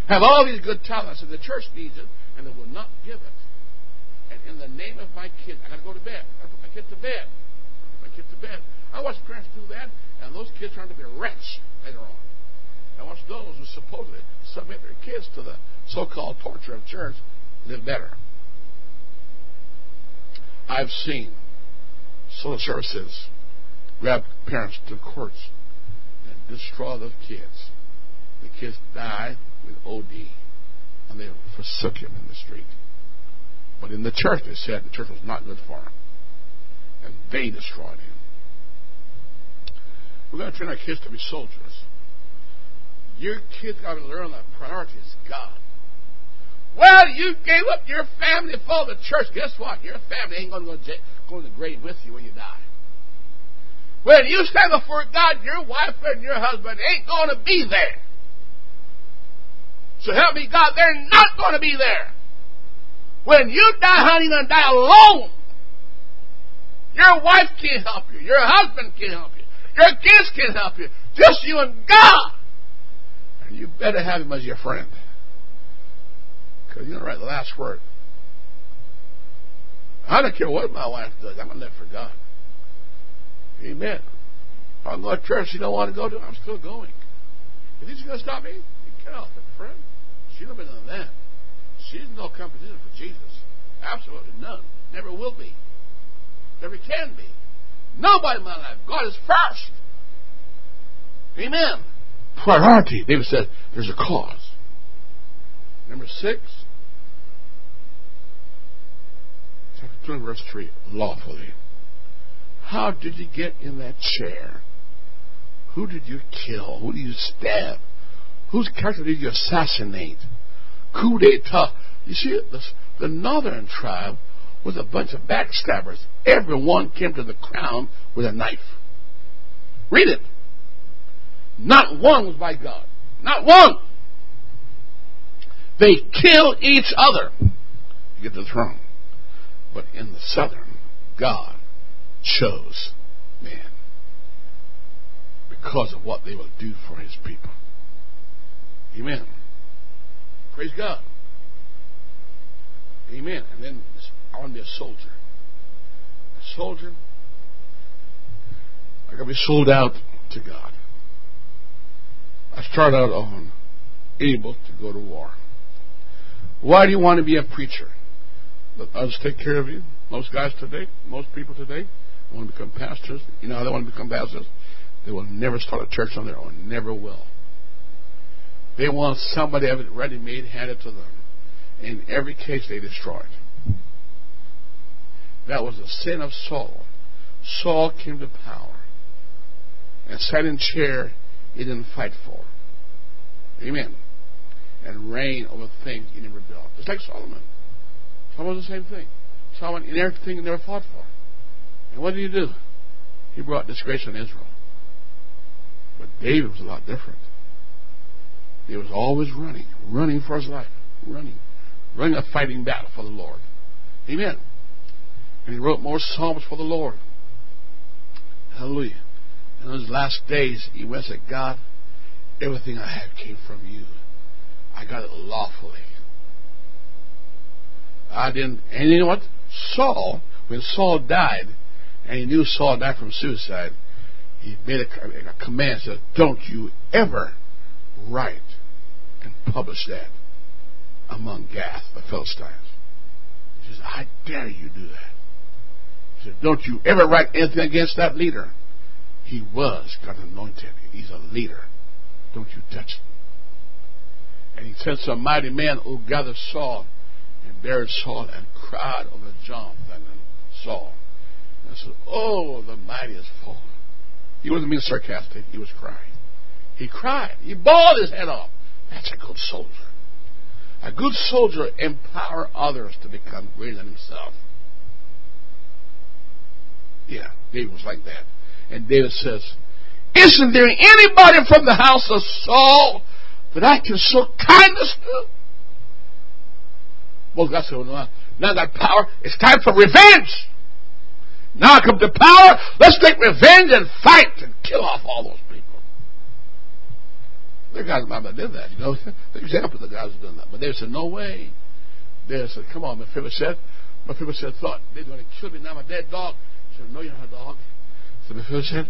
Have all these good talents, and the church needs it, and they will not give it. And in the name of my kid, I got to go to bed. I got to put my kid to bed. Put my kid to bed. I watch parents do that, and those kids turn to be wretched later on. I once those who supposedly submit their kids to the so-called torture of church live better. I've seen social services grab parents to courts and destroy those kids. The kids die with OD, and they forsook him in the street. But in the church, they said the church was not good for him, and they destroyed him. We're going to train our kids to be soldiers. Your kids got to learn that priority is God. Well, you gave up your family for the church. Guess what? Your family ain't going to go to the grave with you when you die. When you stand before God, your wife and your husband ain't going to be there. So help me, God, they're not going to be there. When you die, honey, you're going to die alone. Your wife can't help you. Your husband can't help you. Your kids can't help you. Just you and God. You better have him as your friend. Because you don't write the last word. I don't care what my wife does. I'm going to live for God. Amen. I'm going to church you don't want to go to, I'm still going. If he's going to stop me, you get off it, friend. She's no better than that. She's no competition for Jesus. Absolutely none. Never will be. Never can be. Nobody in my life. God is first. Amen. Priority. David said, there's a cause. Number six, chapter 20, verse 3, lawfully. How did you get in that chair? Who did you kill? Who did you stab? Whose character did you assassinate? Coup d'etat. You see, the, the northern tribe was a bunch of backstabbers. Everyone came to the crown with a knife. Read it. Not one was by God. Not one. They kill each other to get the throne. But in the southern, God chose man because of what they will do for his people. Amen. Praise God. Amen. And then I want to be a soldier. A soldier, I got to be sold out to God. I start out on able to go to war. Why do you want to be a preacher? Let us take care of you. Most guys today, most people today, want to become pastors. You know how they want to become pastors? They will never start a church on their own. Never will. They want somebody have it ready made handed to them. In every case, they destroy it. That was the sin of Saul. Saul came to power and sat in chair he didn't fight for. Amen and reign over things he never built. It's like Solomon. Solomon was the same thing. Solomon in everything he never fought for. And what did he do? He brought disgrace on Israel. But David was a lot different. He was always running, running for his life, running, running a fighting battle for the Lord. Amen. And he wrote more psalms for the Lord. Hallelujah. In those last days, he went said, God, everything I had came from you. I got it lawfully. I didn't, and you know what? Saul, when Saul died, and he knew Saul died from suicide, he made a, a command, said, don't you ever write and publish that among Gath, the Philistines. He says, I dare you do that. He said, don't you ever write anything against that leader. He was God anointed. He's a leader. Don't you touch him. And he sent some mighty men who gathered Saul and buried Saul and cried over Jonathan and Saul. And said, Oh, the mighty has fallen. He wasn't being sarcastic. He was crying. He cried. He bawled his head off. That's a good soldier. A good soldier empower others to become greater than himself. Yeah, David was like that. And David says, Isn't there anybody from the house of Saul that I can show kindness to? Well, God said, well, now that power. It's time for revenge. Now I come to power. Let's take revenge and fight and kill off all those people. There are guys that did that, you know. The example of the guys who done that. But they said, no way. They said, come on, Mephibosheth. Mephibosheth thought, they're going to kill me now. A dead dog. He said, no, you're not a dog. So Mephibosheth,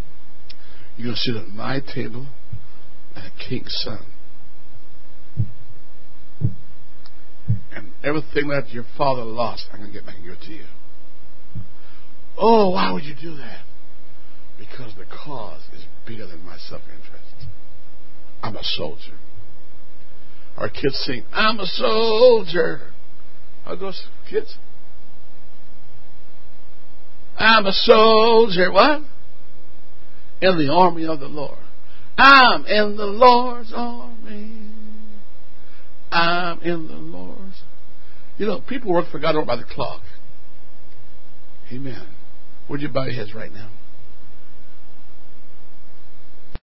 you're going to sit at my table as a king's son. And everything that your father lost, I'm going to get back and give it to you. Oh, why would you do that? Because the cause is bigger than my self interest. I'm a soldier. Our kids sing, I'm a soldier. How goes, kids? I'm a soldier. What? In the army of the Lord. I'm in the Lord's army. I'm in the Lord's. You know, people work for God by the clock. Amen. Would you bow your heads right now?